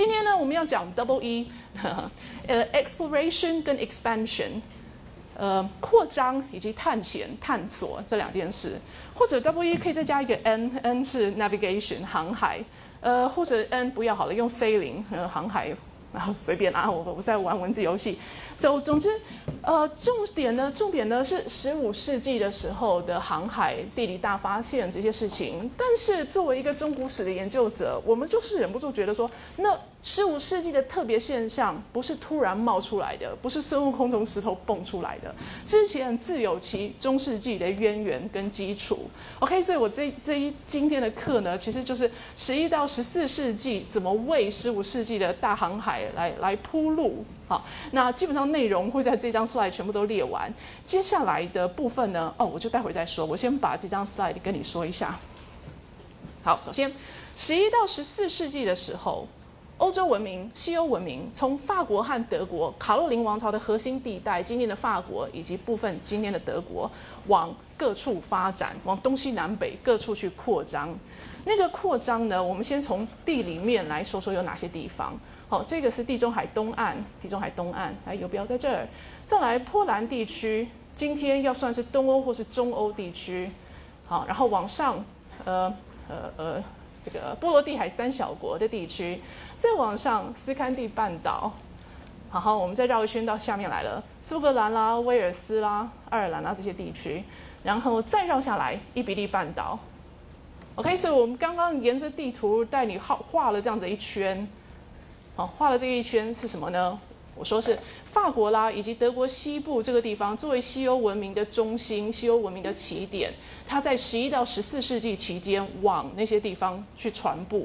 今天呢，我们要讲 double E，呃，exploration 跟 expansion，呃，扩张以及探险、探索这两件事，或者 double E 可以再加一个 N，N 是 navigation 航海，呃，或者 N 不要好了，用 sailing 呃航海。然后随便啊，我我在玩文字游戏。总总之，呃，重点呢，重点呢是十五世纪的时候的航海、地理大发现这些事情。但是作为一个中古史的研究者，我们就是忍不住觉得说，那十五世纪的特别现象不是突然冒出来的，不是孙悟空从石头蹦出来的，之前自有其中世纪的渊源跟基础。OK，所以我这这一今天的课呢，其实就是十一到十四世纪怎么为十五世纪的大航海来来铺路。好，那基本上内容会在这张 slide 全部都列完。接下来的部分呢，哦，我就待会再说。我先把这张 slide 跟你说一下。好，首先，十一到十四世纪的时候，欧洲文明、西欧文明从法国和德国、卡洛林王朝的核心地带，今天的法国以及部分今天的德国，往各处发展，往东西南北各处去扩张。那个扩张呢，我们先从地里面来说说有哪些地方。好，这个是地中海东岸，地中海东岸，来游标在这儿。再来波兰地区，今天要算是东欧或是中欧地区。好，然后往上，呃呃呃，这个波罗的海三小国的地区，再往上斯堪的半岛。好好，我们再绕一圈到下面来了，苏格兰啦、威尔斯啦、爱尔兰啦这些地区，然后再绕下来伊比利半岛。OK，所以我们刚刚沿着地图带你画画了这样的一圈。好，画了这一圈是什么呢？我说是法国啦，以及德国西部这个地方，作为西欧文明的中心、西欧文明的起点，它在十一到十四世纪期间往那些地方去传播。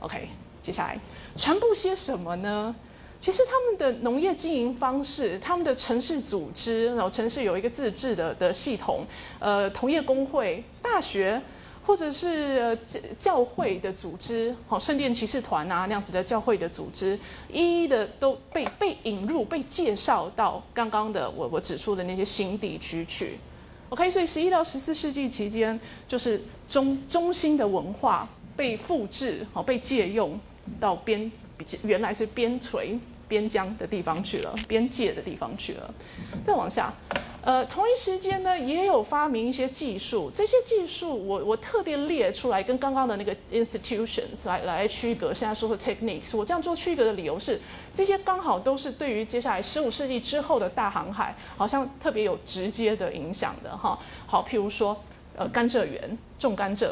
OK，接下来传播些什么呢？其实他们的农业经营方式，他们的城市组织，然后城市有一个自治的的系统，呃，同业工会、大学。或者是呃教教会的组织，好圣殿骑士团啊那样子的教会的组织，一一的都被被引入、被介绍到刚刚的我我指出的那些新地区去。OK，所以十一到十四世纪期间，就是中中心的文化被复制，好被借用到边原来是边陲。边疆的地方去了，边界的地方去了。再往下，呃，同一时间呢，也有发明一些技术。这些技术，我我特别列出来，跟刚刚的那个 institutions 来来区隔。现在说说 techniques，我这样做区隔的理由是，这些刚好都是对于接下来十五世纪之后的大航海，好像特别有直接的影响的哈。好，譬如说，呃，甘蔗园种甘蔗。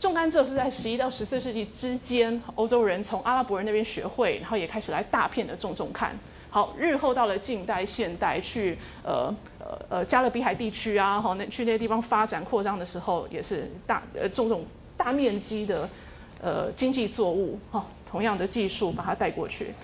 种甘蔗是在十一到十四世纪之间，欧洲人从阿拉伯人那边学会，然后也开始来大片的种种看。好，日后到了近代、现代，去呃呃呃加勒比海地区啊，哈，那去那些地方发展扩张的时候，也是大呃种种大面积的呃经济作物，哈，同样的技术把它带过去。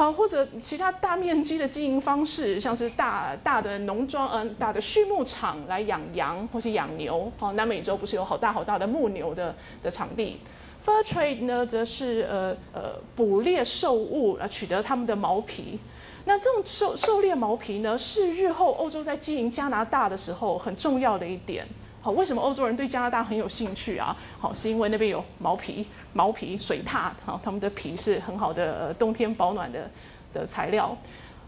好，或者其他大面积的经营方式，像是大大的农庄，嗯，大的畜牧场来养羊或是养牛。好，南美洲不是有好大好大的牧牛的的场地？Fur trade 呢，则是呃呃捕猎兽物来取得他们的毛皮。那这种狩狩猎毛皮呢，是日后欧洲在经营加拿大的时候很重要的一点。好，为什么欧洲人对加拿大很有兴趣啊？好，是因为那边有毛皮、毛皮水獭，好，他们的皮是很好的冬天保暖的的材料。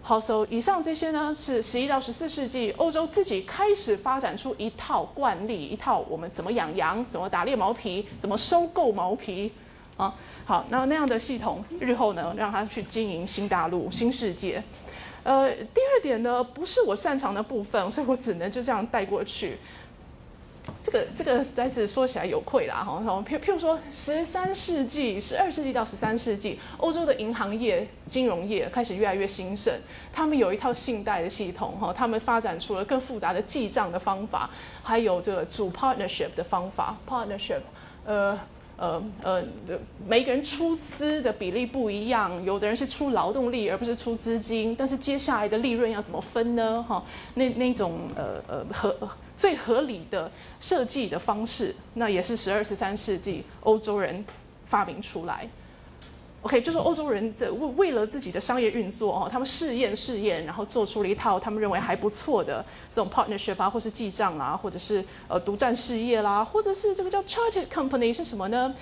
好，so 以上这些呢，是十一到十四世纪欧洲自己开始发展出一套惯例，一套我们怎么养羊、怎么打猎毛皮、怎么收购毛皮啊。好，那那样的系统日后呢，让他去经营新大陆、新世界。呃，第二点呢，不是我擅长的部分，所以我只能就这样带过去。这个这个实在是说起来有愧啦哈。譬譬如说，十三世纪、十二世纪到十三世纪，欧洲的银行业、金融业开始越来越兴盛，他们有一套信贷的系统哈，他们发展出了更复杂的记账的方法，还有这个主 partnership 的方法，partnership，呃。呃呃，每个人出资的比例不一样，有的人是出劳动力而不是出资金，但是接下来的利润要怎么分呢？哈，那那种呃呃合最合理的设计的方式，那也是十二十三世纪欧洲人发明出来。OK，就是欧洲人在为为了自己的商业运作哦，他们试验试验，然后做出了一套他们认为还不错的这种 partnership 啊，或是记账啊，或者是呃独占事业啦，或者是这个叫 chartered company 是什么呢？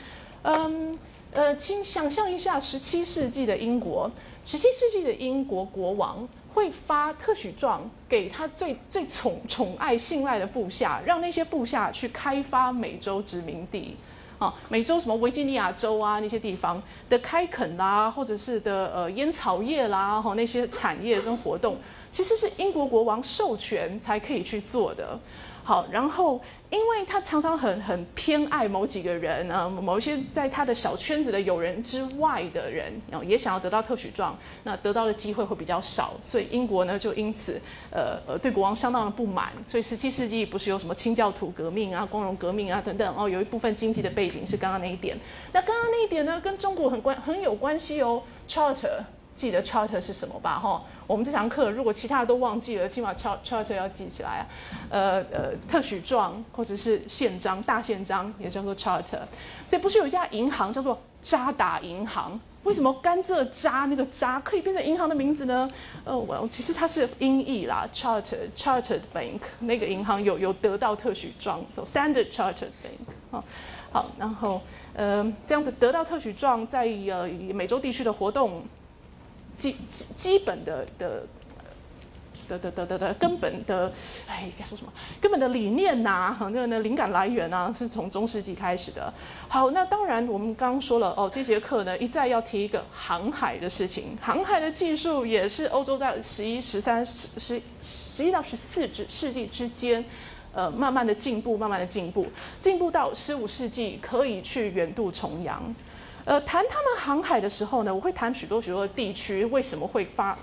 嗯，呃，请想象一下，十七世纪的英国，十七世纪的英国国王会发特许状给他最最宠宠爱信赖的部下，让那些部下去开发美洲殖民地。啊，美洲什么维吉尼亚州啊那些地方的开垦啦，或者是的呃烟草业啦，哈那些产业跟活动，其实是英国国王授权才可以去做的。好，然后因为他常常很很偏爱某几个人啊，某一些在他的小圈子的友人之外的人，然后也想要得到特许状，那得到的机会会比较少，所以英国呢就因此呃呃对国王相当的不满。所以十七世纪不是有什么清教徒革命啊、光荣革命啊等等哦，有一部分经济的背景是刚刚那一点。那刚刚那一点呢，跟中国很关很有关系哦。Charter 记得 Charter 是什么吧？哈。我们这堂课如果其他的都忘记了，起码 charter 要记起来啊。呃呃，特许状或者是宪章、大宪章也叫做 charter。所以不是有一家银行叫做渣打银行？为什么甘蔗渣那个渣可以变成银行的名字呢？呃，我其实它是音译啦，charter chartered bank 那个银行有有得到特许状，so standard chartered bank 好，好，然后呃这样子得到特许状，在呃美洲地区的活动。基基基本的的的的的的根本的，哎，该说什么？根本的理念呐，哈，那个灵感来源啊，是从中世纪开始的。好，那当然，我们刚刚说了哦，这节课呢一再要提一个航海的事情。航海的技术也是欧洲在十一、十三、十十十一到十四之世纪之间，呃，慢慢的进步，慢慢的进步，进步到十五世纪可以去远渡重洋。呃，谈他们航海的时候呢，我会谈许多许多的地区为什么会发，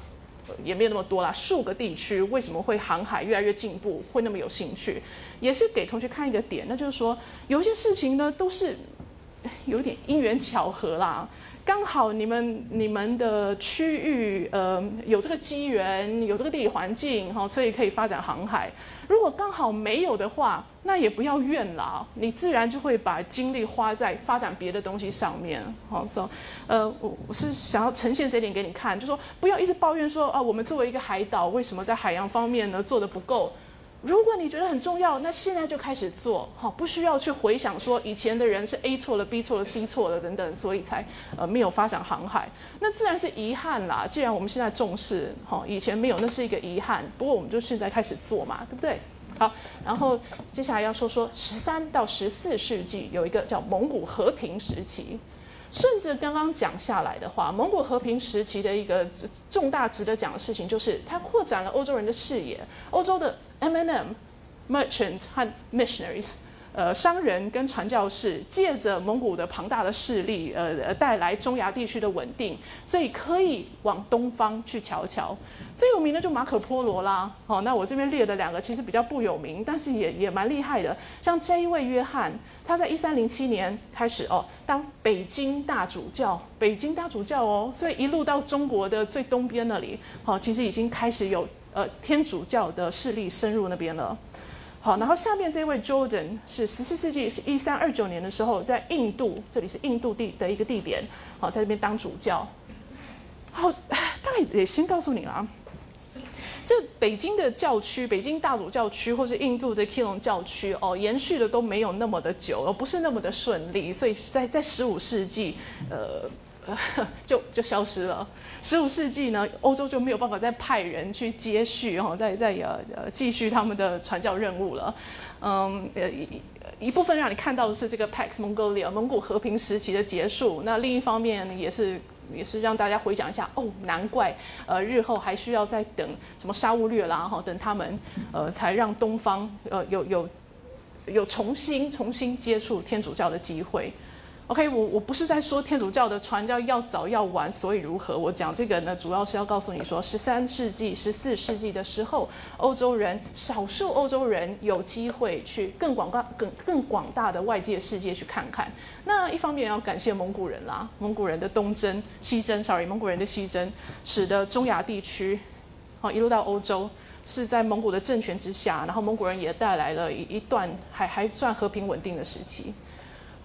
也没有那么多啦，数个地区为什么会航海越来越进步，会那么有兴趣，也是给同学看一个点，那就是说有些事情呢都是有点因缘巧合啦。刚好你们你们的区域呃有这个机缘，有这个地理环境哈，所以可以发展航海。如果刚好没有的话，那也不要怨啦，你自然就会把精力花在发展别的东西上面。好，so 呃我我是想要呈现这点给你看，就说不要一直抱怨说啊，我们作为一个海岛，为什么在海洋方面呢做的不够？如果你觉得很重要，那现在就开始做，好，不需要去回想说以前的人是 A 错了、B 错了、C 错了等等，所以才呃没有发展航海，那自然是遗憾啦。既然我们现在重视，哈，以前没有，那是一个遗憾。不过我们就现在开始做嘛，对不对？好，然后接下来要说说十三到十四世纪有一个叫蒙古和平时期。顺着刚刚讲下来的话，蒙古和平时期的一个重大值得讲的事情，就是它扩展了欧洲人的视野，欧洲的。M&M merchants 和 missionaries，呃，商人跟传教士借着蒙古的庞大的势力，呃，带来中亚地区的稳定，所以可以往东方去瞧瞧。最有名的就马可波罗啦，哦，那我这边列了两个，其实比较不有名，但是也也蛮厉害的。像这一位约翰，他在一三零七年开始哦，当北京大主教，北京大主教哦，所以一路到中国的最东边那里，哦，其实已经开始有。呃，天主教的势力深入那边了。好，然后下面这位 Jordan 是十四世纪是一三二九年的时候，在印度，这里是印度地的一个地点，好，在这边当主教。好，大概也先告诉你了，这北京的教区，北京大主教区，或是印度的 k i l o n 教区，哦，延续的都没有那么的久，而不是那么的顺利，所以在在十五世纪，呃。就就消失了。十五世纪呢，欧洲就没有办法再派人去接续，哈，再再呃呃继续他们的传教任务了。嗯，呃一一部分让你看到的是这个 Pax Mongolia 蒙古和平时期的结束。那另一方面也是也是让大家回想一下，哦，难怪呃日后还需要再等什么沙乌略啦，哈，等他们呃才让东方呃有有有重新重新接触天主教的机会。OK，我我不是在说天主教的传教要早要晚，所以如何？我讲这个呢，主要是要告诉你说，十三世纪、十四世纪的时候，欧洲人少数欧洲人有机会去更广大、更更广大的外界世界去看看。那一方面要感谢蒙古人啦，蒙古人的东征、西征，sorry，蒙古人的西征，使得中亚地区，好一路到欧洲，是在蒙古的政权之下，然后蒙古人也带来了一一段还还算和平稳定的时期。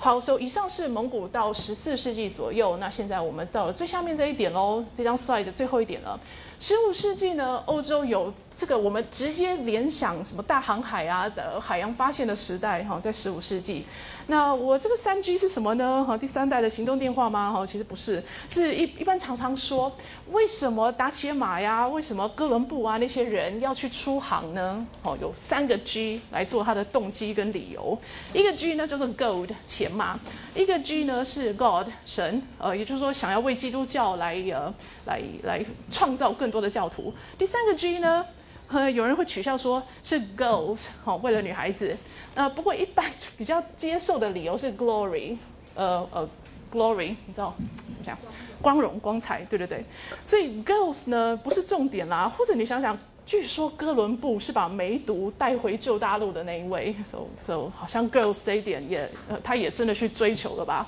好，所以以上是蒙古到十四世纪左右。那现在我们到了最下面这一点喽，这张 slide 的最后一点了。十五世纪呢，欧洲有这个我们直接联想什么大航海啊的海洋发现的时代哈，在十五世纪。那我这个三 G 是什么呢？哈，第三代的行动电话吗？哈，其实不是，是一一般常常说，为什么达伽马呀，为什么哥伦布啊那些人要去出航呢？哦，有三个 G 来做他的动机跟理由。一个 G 呢就是 Gold 钱嘛，一个 G 呢是 God 神，呃，也就是说想要为基督教来呃来来创造更多的教徒。第三个 G 呢？有人会取笑说是 girls，好，为了女孩子。呃，不过一般比较接受的理由是 glory，呃呃，glory，你知道怎么讲？光荣、光彩，对对对。所以 girls 呢不是重点啦。或者你想想，据说哥伦布是把梅毒带回旧大陆的那一位，so so 好像 girls 这一点也，他也真的去追求了吧？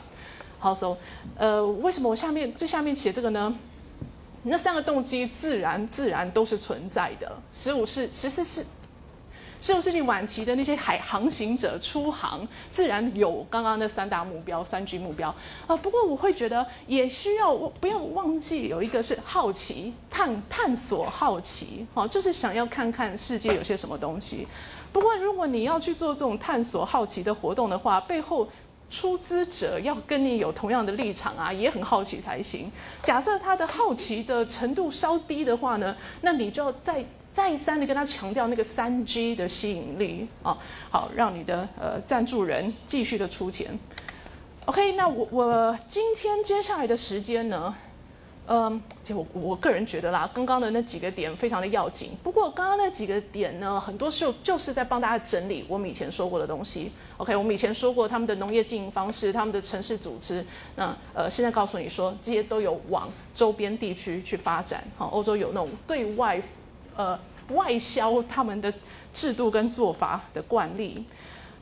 好，so 呃，为什么我下面最下面写这个呢？那三个动机自然自然都是存在的。十五世、十四世、十五世纪晚期的那些海航行者出航，自然有刚刚那三大目标、三 G 目标啊。不过我会觉得也需要不要忘记有一个是好奇、探探索、好奇，哦，就是想要看看世界有些什么东西。不过如果你要去做这种探索、好奇的活动的话，背后。出资者要跟你有同样的立场啊，也很好奇才行。假设他的好奇的程度稍低的话呢，那你就要再再三的跟他强调那个三 G 的吸引力啊，好，让你的呃赞助人继续的出钱。OK，那我我今天接下来的时间呢？嗯，就我我个人觉得啦，刚刚的那几个点非常的要紧。不过刚刚那几个点呢，很多时候就是在帮大家整理我们以前说过的东西。OK，我们以前说过他们的农业经营方式，他们的城市组织。那呃，现在告诉你说，这些都有往周边地区去发展。好，欧洲有那种对外呃外销他们的制度跟做法的惯例。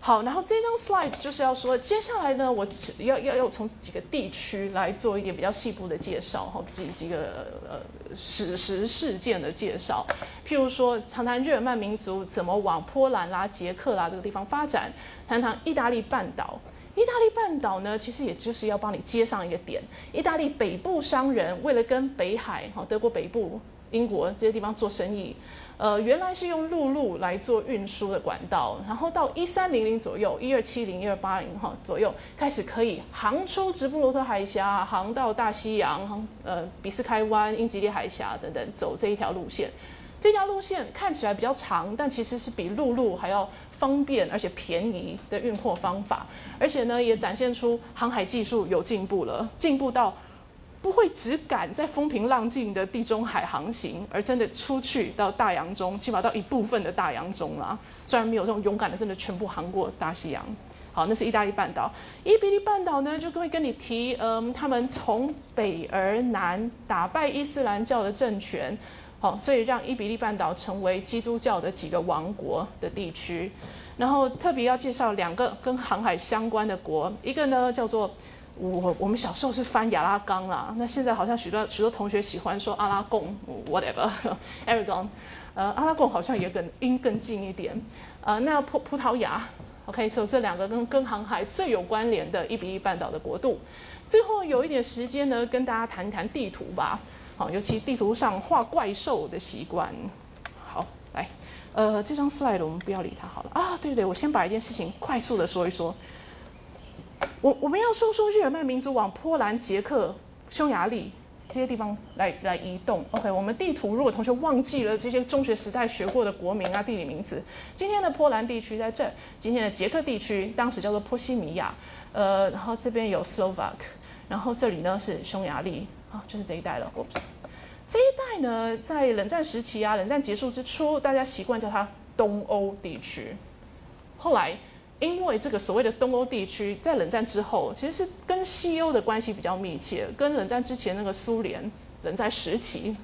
好，然后这张 slide 就是要说，接下来呢，我要要要从几个地区来做一点比较细部的介绍，哈，几几个呃史实事件的介绍，譬如说，谈谈日耳曼民族怎么往波兰啦、捷克啦这个地方发展，谈谈意大利半岛。意大利半岛呢，其实也就是要帮你接上一个点，意大利北部商人为了跟北海、哈德国北部、英国这些地方做生意。呃，原来是用陆路来做运输的管道，然后到一三零零左右，一二七零、一二八零哈左右，开始可以航出直布罗陀海峡，航到大西洋，航呃比斯开湾、英吉利海峡等等，走这一条路线。这条路线看起来比较长，但其实是比陆路还要方便而且便宜的运货方法，而且呢，也展现出航海技术有进步了，进步到。不会只赶在风平浪静的地中海航行，而真的出去到大洋中，起码到一部分的大洋中啦。虽然没有这种勇敢的，真的全部航过大西洋。好，那是意大利半岛。伊比利半岛呢，就会跟你提，嗯，他们从北而南打败伊斯兰教的政权，好，所以让伊比利半岛成为基督教的几个王国的地区。然后特别要介绍两个跟航海相关的国，一个呢叫做。我我们小时候是翻亚拉冈啦，那现在好像许多许多同学喜欢说阿拉贡，whatever，Aragon，呃，阿拉贡好像也更音更近一点，呃，那葡葡萄牙，OK，所以这两个跟跟航海最有关联的一比一半岛的国度。最后有一点时间呢，跟大家谈谈地图吧，好，尤其地图上画怪兽的习惯。好，来，呃，这张 slide 我们不要理它好了啊，对对，我先把一件事情快速的说一说。我我们要说说日耳曼民族往波兰、捷克、匈牙利这些地方来来移动。OK，我们地图如果同学忘记了这些中学时代学过的国名啊、地理名词，今天的波兰地区在这，今天的捷克地区当时叫做波西米亚，呃，然后这边有 Slovak，然后这里呢是匈牙利，啊，就是这一带了。Oops，这一带呢，在冷战时期啊，冷战结束之初，大家习惯叫它东欧地区，后来。因为这个所谓的东欧地区，在冷战之后，其实是跟西欧的关系比较密切，跟冷战之前那个苏联冷战时期，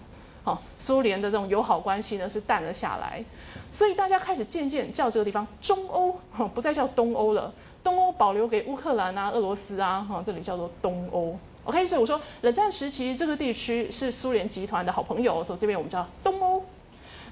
好，苏联的这种友好关系呢是淡了下来，所以大家开始渐渐叫这个地方中欧，不再叫东欧了。东欧保留给乌克兰啊、俄罗斯啊，哈，这里叫做东欧。OK，所以我说冷战时期这个地区是苏联集团的好朋友，所以这边我们叫东欧。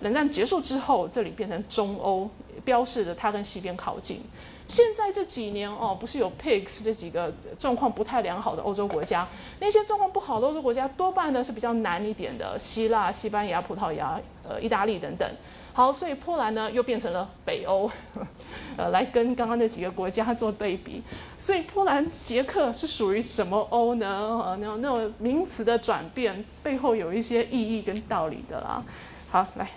冷战结束之后，这里变成中欧，标示着它跟西边靠近。现在这几年哦，不是有 Pigs 这几个状况不太良好的欧洲国家，那些状况不好的欧洲国家多半呢是比较难一点的，希腊、西班牙、葡萄牙、呃、意大利等等。好，所以波兰呢又变成了北欧，呃，来跟刚刚那几个国家做对比。所以波兰、捷克是属于什么欧呢？呃，那那种名词的转变背后有一些意义跟道理的啦。好，来，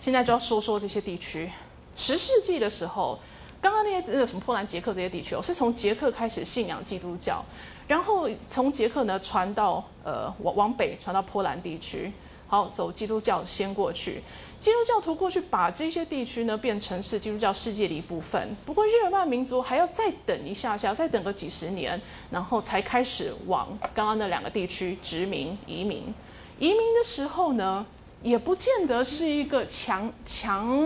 现在就要说说这些地区。十世纪的时候，刚刚那些呃什么波兰、捷克这些地区哦，是从捷克开始信仰基督教，然后从捷克呢传到呃往往北传到波兰地区。好，走基督教先过去，基督教徒过去把这些地区呢变成是基督教世界的一部分。不过日耳曼民族还要再等一下下，再等个几十年，然后才开始往刚刚那两个地区殖民移民。移民的时候呢？也不见得是一个强强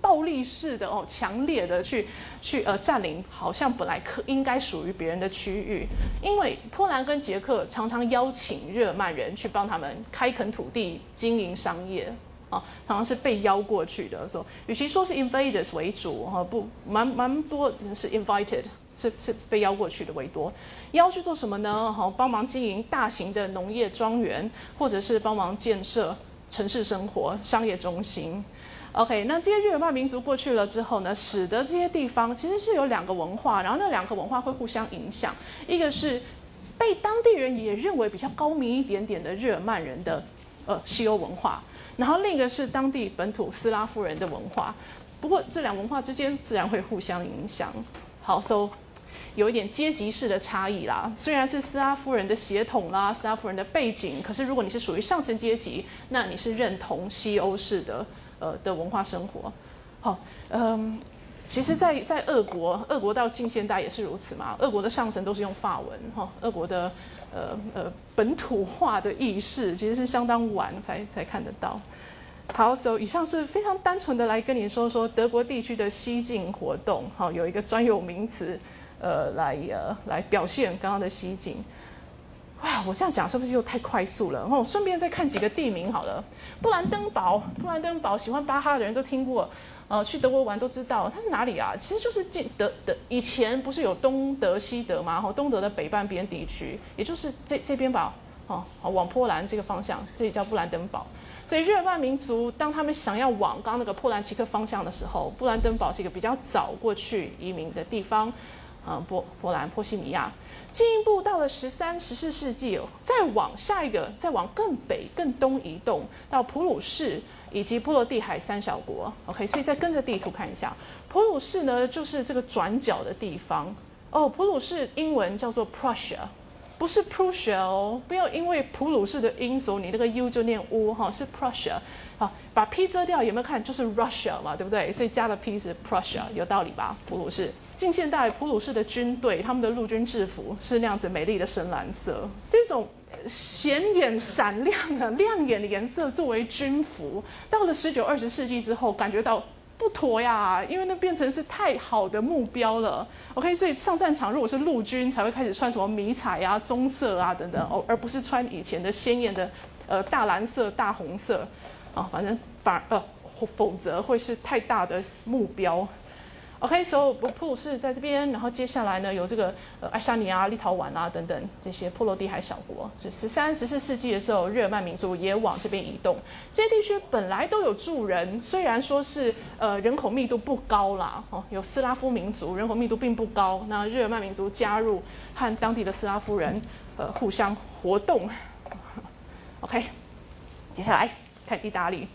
暴力式的哦，强烈的去去呃占领，好像本来可应该属于别人的区域，因为波兰跟捷克常常邀请日耳曼人去帮他们开垦土地、经营商业啊，常常是被邀过去的。说，与其说是 invaders 为主哈，不，蛮蛮多是 invited，是是被邀过去的为多。邀去做什么呢？好，帮忙经营大型的农业庄园，或者是帮忙建设。城市生活、商业中心，OK，那这些日耳曼民族过去了之后呢，使得这些地方其实是有两个文化，然后那两个文化会互相影响。一个是被当地人也认为比较高明一点点的日耳曼人的呃西欧文化，然后另一个是当地本土斯拉夫人的文化。不过这两文化之间自然会互相影响。好，So。有一点阶级式的差异啦，虽然是斯拉夫人的血统啦，斯拉夫人的背景，可是如果你是属于上层阶级，那你是认同西欧式的呃的文化生活。好，嗯，其实，在在俄国，俄国到近现代也是如此嘛。俄国的上层都是用法文哈，俄国的呃呃本土化的意识其实是相当晚才才看得到。好，所以以上是非常单纯的来跟你说说德国地区的西进活动。好，有一个专有名词。呃，来呃，来表现刚刚的西景。哇，我这样讲是不是又太快速了？然后顺便再看几个地名好了。布兰登堡，布兰登堡，喜欢巴哈的人都听过，呃，去德国玩都知道它是哪里啊？其实就是近德德，以前不是有东德西德吗？哈，东德的北半边地区，也就是这这边吧，哦，往波兰这个方向，这里叫布兰登堡。所以日耳曼民族当他们想要往刚刚那个波兰奇克方向的时候，布兰登堡是一个比较早过去移民的地方。呃，波波兰、波西米亚，进一步到了十三、十四世纪，再往下一个，再往更北、更东移动到普鲁士以及波罗的海三小国。OK，所以再跟着地图看一下，普鲁士呢就是这个转角的地方哦。普鲁士英文叫做 Prussia，不是 Prussia 哦，不要因为普鲁士的音所你那个 U 就念 U 哈，是 Prussia。好，把 P 遮掉，有没有看？就是 Russia 嘛，对不对？所以加了 P 是 Prussia，有道理吧？普鲁士。近现代普鲁士的军队，他们的陆军制服是那样子美丽的深蓝色，这种显眼闪亮的亮眼的颜色作为军服，到了十九二十世纪之后，感觉到不妥呀，因为那变成是太好的目标了。OK，所以上战场如果是陆军才会开始穿什么迷彩啊、棕色啊等等，哦，而不是穿以前的鲜艳的呃大蓝色、大红色啊，反正反而呃否则会是太大的目标。OK，所以普普鲁士在这边，然后接下来呢，有这个呃爱沙尼亚、立陶宛啊等等这些波罗的海小国。就十三、十四世纪的时候，日耳曼民族也往这边移动。这些地区本来都有住人，虽然说是呃人口密度不高啦，哦，有斯拉夫民族，人口密度并不高。那日耳曼民族加入和当地的斯拉夫人呃互相活动。OK，接下来看意大利。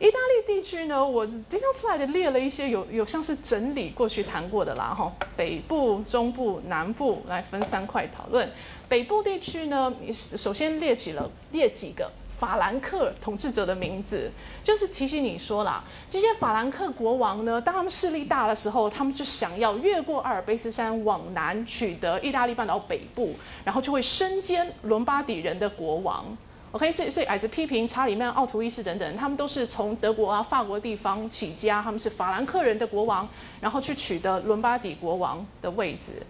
意大利地区呢，我这张 slide 列了一些有有像是整理过去谈过的啦，哈，北部、中部、南部来分三块讨论。北部地区呢，首先列起了列几个法兰克统治者的名字，就是提醒你说啦，这些法兰克国王呢，当他们势力大的时候，他们就想要越过阿尔卑斯山往南取得意大利半岛北部，然后就会身兼伦巴底人的国王。OK，所以所以矮子批评查理曼、奥图一世等等，他们都是从德国啊、法国地方起家，他们是法兰克人的国王，然后去取得伦巴底国王的位置。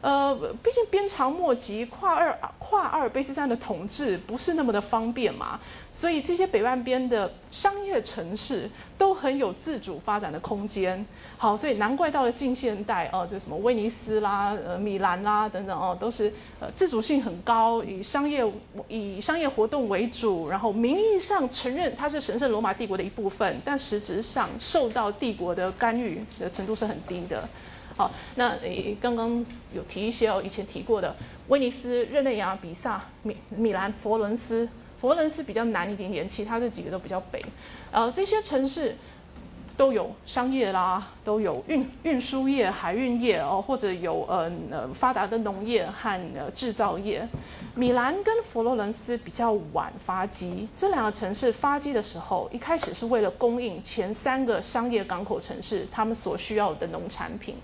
呃，毕竟鞭长莫及，跨二跨阿尔卑斯山的统治不是那么的方便嘛，所以这些北半边的商业城市都很有自主发展的空间。好，所以难怪到了近现代哦，这什么威尼斯啦、呃米兰啦等等哦，都是呃自主性很高，以商业以商业活动为主，然后名义上承认它是神圣罗马帝国的一部分，但实质上受到帝国的干预的程度是很低的。好，那诶，刚刚有提一些哦，以前提过的威尼斯、日内瓦、比萨、米米兰、佛伦斯，佛伦斯比较南一点点，其他这几个都比较北。呃，这些城市都有商业啦，都有运运输业、海运业哦，或者有呃呃发达的农业和呃制造业。米兰跟佛罗伦斯比较晚发机，这两个城市发机的时候，一开始是为了供应前三个商业港口城市他们所需要的农产品。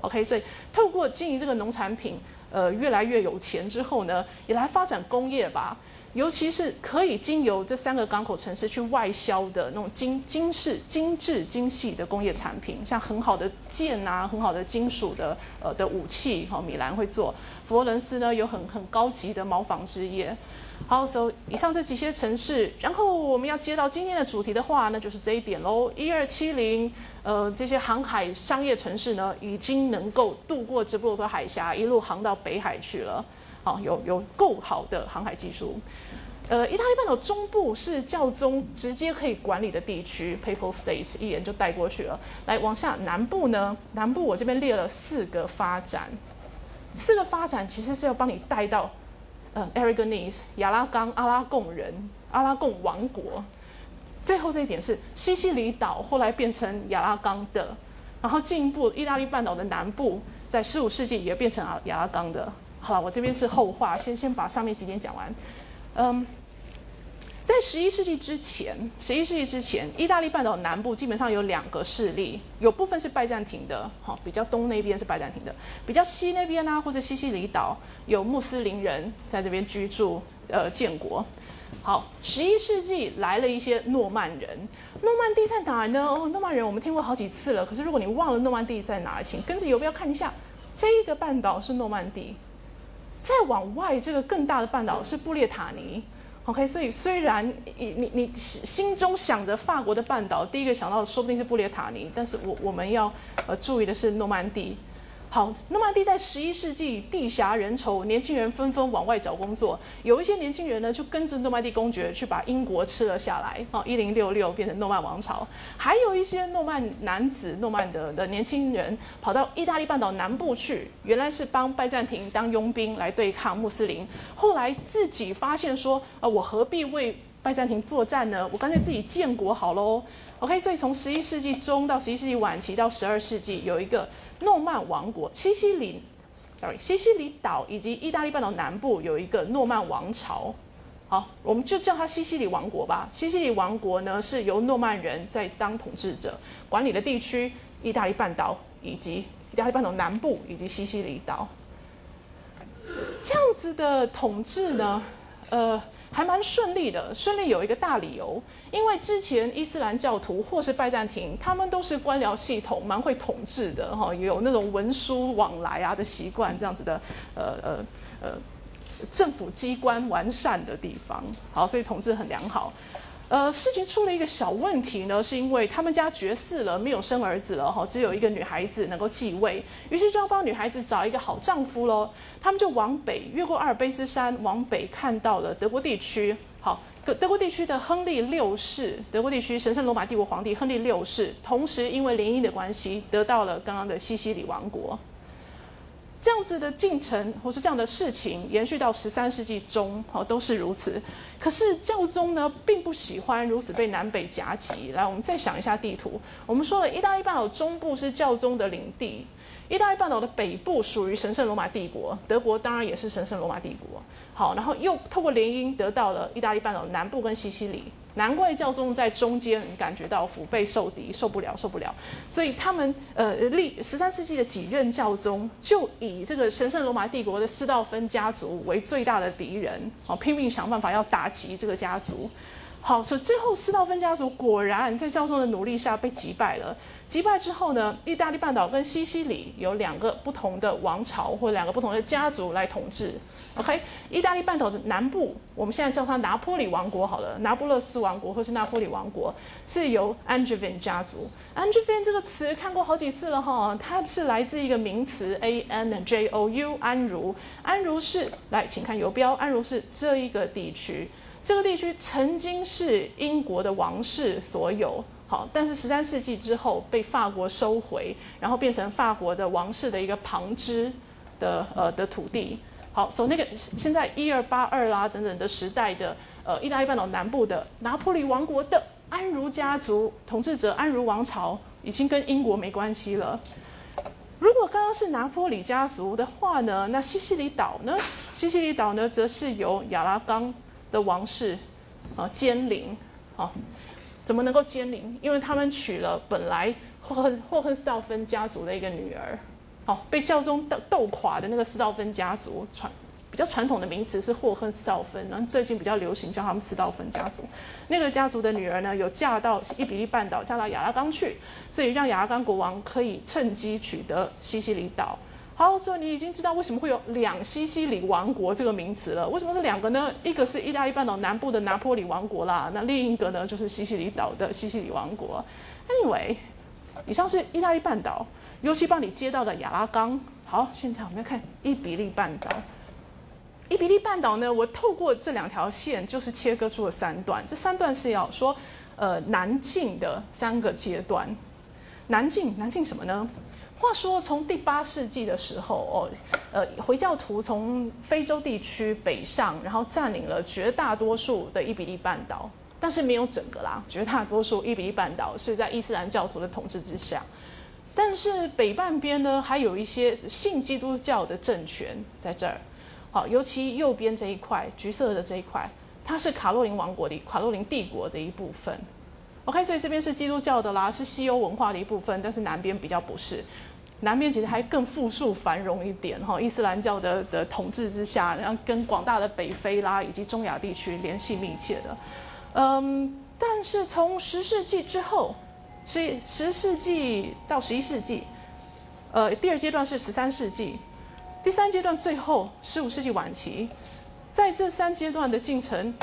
OK，所以透过经营这个农产品，呃，越来越有钱之后呢，也来发展工业吧。尤其是可以经由这三个港口城市去外销的那种精精致、精致、精细的工业产品，像很好的剑啊，很好的金属的呃的武器，哈，米兰会做。佛罗伦斯呢，有很很高级的毛纺织业。好，so 以上这几些城市，然后我们要接到今天的主题的话，那就是这一点喽。一二七零，呃，这些航海商业城市呢，已经能够渡过直布罗陀海峡，一路航到北海去了。好，有有够好的航海技术。呃，意大利半岛中部是教宗直接可以管理的地区，Papal States），一眼就带过去了。来，往下南部呢？南部我这边列了四个发展，四个发展其实是要帮你带到。呃，Aragonese 亚拉冈阿拉贡人阿拉贡王国，最后这一点是西西里岛后来变成亚拉冈的，然后进一步意大利半岛的南部在十五世纪也变成亚亚拉冈的。好了，我这边是后话，先先把上面几点讲完。嗯。在十一世纪之前，十一世纪之前，意大利半岛南部基本上有两个势力，有部分是拜占庭的，好，比较东那边是拜占庭的，比较西那边呢，或者西西里岛有穆斯林人在这边居住，呃，建国。好，十一世纪来了一些诺曼人，诺曼底在哪呢？哦，诺曼人我们听过好几次了，可是如果你忘了诺曼底在哪，请跟着游标看一下，这个半岛是诺曼底，再往外这个更大的半岛是布列塔尼。OK，所以虽然你你你心中想着法国的半岛，第一个想到的说不定是布列塔尼，但是我我们要呃注意的是诺曼底。好，诺曼底在十一世纪地狭人稠，年轻人纷纷往外找工作。有一些年轻人呢，就跟着诺曼底公爵去把英国吃了下来。哦，一零六六变成诺曼王朝。还有一些诺曼男子、诺曼的的年轻人跑到意大利半岛南部去，原来是帮拜占庭当佣兵来对抗穆斯林。后来自己发现说，呃，我何必为拜占庭作战呢？我干脆自己建国好喽。OK，所以从十一世纪中到十一世纪晚期到十二世纪，有一个。诺曼王国，西西里，sorry，西西里岛以及意大利半岛南部有一个诺曼王朝，好，我们就叫它西西里王国吧。西西里王国呢是由诺曼人在当统治者，管理的地区，意大利半岛以及意大利半岛南部以及西西里岛，这样子的统治呢，呃。还蛮顺利的，顺利有一个大理由，因为之前伊斯兰教徒或是拜占庭，他们都是官僚系统，蛮会统治的哈，有那种文书往来啊的习惯，这样子的，呃呃呃，政府机关完善的地方，好，所以统治很良好。呃，事情出了一个小问题呢，是因为他们家绝嗣了，没有生儿子了哈，只有一个女孩子能够继位，于是就要帮女孩子找一个好丈夫喽。他们就往北越过阿尔卑斯山，往北看到了德国地区。好，德国地区的亨利六世，德国地区神圣罗马帝国皇帝亨利六世，同时因为联姻的关系，得到了刚刚的西西里王国。这样子的进程，或是这样的事情，延续到十三世纪中，哦，都是如此。可是教宗呢，并不喜欢如此被南北夹击。来，我们再想一下地图。我们说了，意大利半岛中部是教宗的领地，意大利半岛的北部属于神圣罗马帝国，德国当然也是神圣罗马帝国。好，然后又透过联姻得到了意大利半岛南部跟西西里。难怪教宗在中间感觉到腹背受敌，受不了，受不了。所以他们呃，历十三世纪的几任教宗就以这个神圣罗马帝国的斯道芬家族为最大的敌人，哦，拼命想办法要打击这个家族。好，所以最后斯道芬家族果然在教宗的努力下被击败了。击败之后呢，意大利半岛跟西西里有两个不同的王朝或两个不同的家族来统治。OK，意大利半岛的南部，我们现在叫它拿坡里王国好了，拿不勒斯王国或是拿坡里王国，是由 Angevin 家族。Angevin 这个词看过好几次了哈，它是来自一个名词 A N J O U 安茹。安茹是来，请看游标，安茹是这一个地区。这个地区曾经是英国的王室所有，好，但是十三世纪之后被法国收回，然后变成法国的王室的一个旁支的呃的土地。好，所以那个现在一二八二啦等等的时代的呃意大利半岛南部的拿破里王国的安茹家族统治者安茹王朝已经跟英国没关系了。如果刚刚是拿破里家族的话呢，那西西里岛呢？西西里岛呢，则是由亚拉冈的王室啊监领。啊，怎么能够监领？因为他们娶了本来霍亨霍亨斯道芬家族的一个女儿。哦，被教宗斗斗垮的那个斯道芬家族，传比较传统的名词是霍亨斯道芬，然后最近比较流行叫他们斯道芬家族。那个家族的女儿呢，有嫁到伊比利半岛，嫁到亚拉冈去，所以让亚拉冈国王可以趁机取得西西里岛。好，所以你已经知道为什么会有两西西里王国这个名词了。为什么是两个呢？一个是意大利半岛南部的拿坡里王国啦，那另一个呢就是西西里岛的西西里王国。Anyway，以上是意大利半岛。尤其帮你接到的亚拉冈。好，现在我们要看伊比利半岛。伊比利半岛呢，我透过这两条线，就是切割出了三段。这三段是要说，呃，南进的三个阶段。南进，南进什么呢？话说，从第八世纪的时候，哦，呃，回教徒从非洲地区北上，然后占领了绝大多数的伊比利半岛，但是没有整个啦。绝大多数伊比利半岛是在伊斯兰教徒的统治之下。但是北半边呢，还有一些信基督教的政权在这儿。好，尤其右边这一块，橘色的这一块，它是卡洛林王国的卡洛林帝国的一部分。OK，所以这边是基督教的啦，是西欧文化的一部分。但是南边比较不是，南边其实还更富庶繁荣一点哈。伊斯兰教的的统治之下，然后跟广大的北非啦以及中亚地区联系密切的。嗯，但是从十世纪之后。十十世纪到十一世纪，呃，第二阶段是十三世纪，第三阶段最后十五世纪晚期，在这三阶段的进程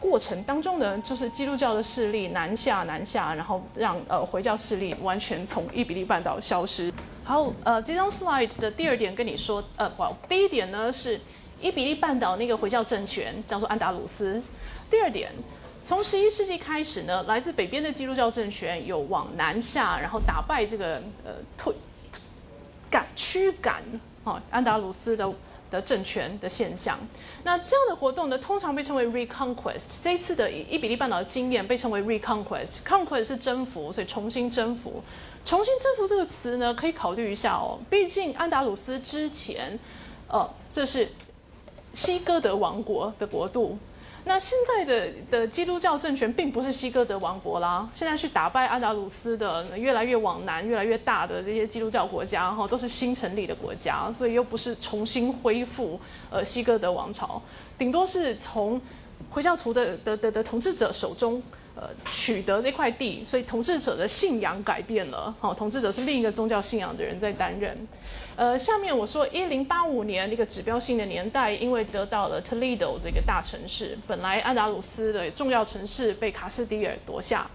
过程当中呢，就是基督教的势力南下南下，然后让呃回教势力完全从伊比利半岛消失。好，呃，这张 slide 的第二点跟你说，呃，不，第一点呢是伊比利半岛那个回教政权叫做安达鲁斯，第二点。从十一世纪开始呢，来自北边的基督教政权有往南下，然后打败这个呃退赶驱赶啊安达鲁斯的的政权的现象。那这样的活动呢，通常被称为 reconquest。这一次的伊比利半岛的经验被称为 reconquest。conquest 是征服，所以重新征服。重新征服这个词呢，可以考虑一下哦。毕竟安达鲁斯之前，呃，这是西哥德王国的国度。那现在的的基督教政权并不是西哥德王国啦，现在去打败安达鲁斯的越来越往南、越来越大的这些基督教国家，哈，都是新成立的国家，所以又不是重新恢复呃西哥德王朝，顶多是从回教徒的的的的统治者手中。呃，取得这块地，所以统治者的信仰改变了。好，统治者是另一个宗教信仰的人在担任。呃，下面我说，一零八五年那个指标性的年代，因为得到了 Toledo 这个大城市，本来安达鲁斯的重要城市被卡斯蒂尔夺下。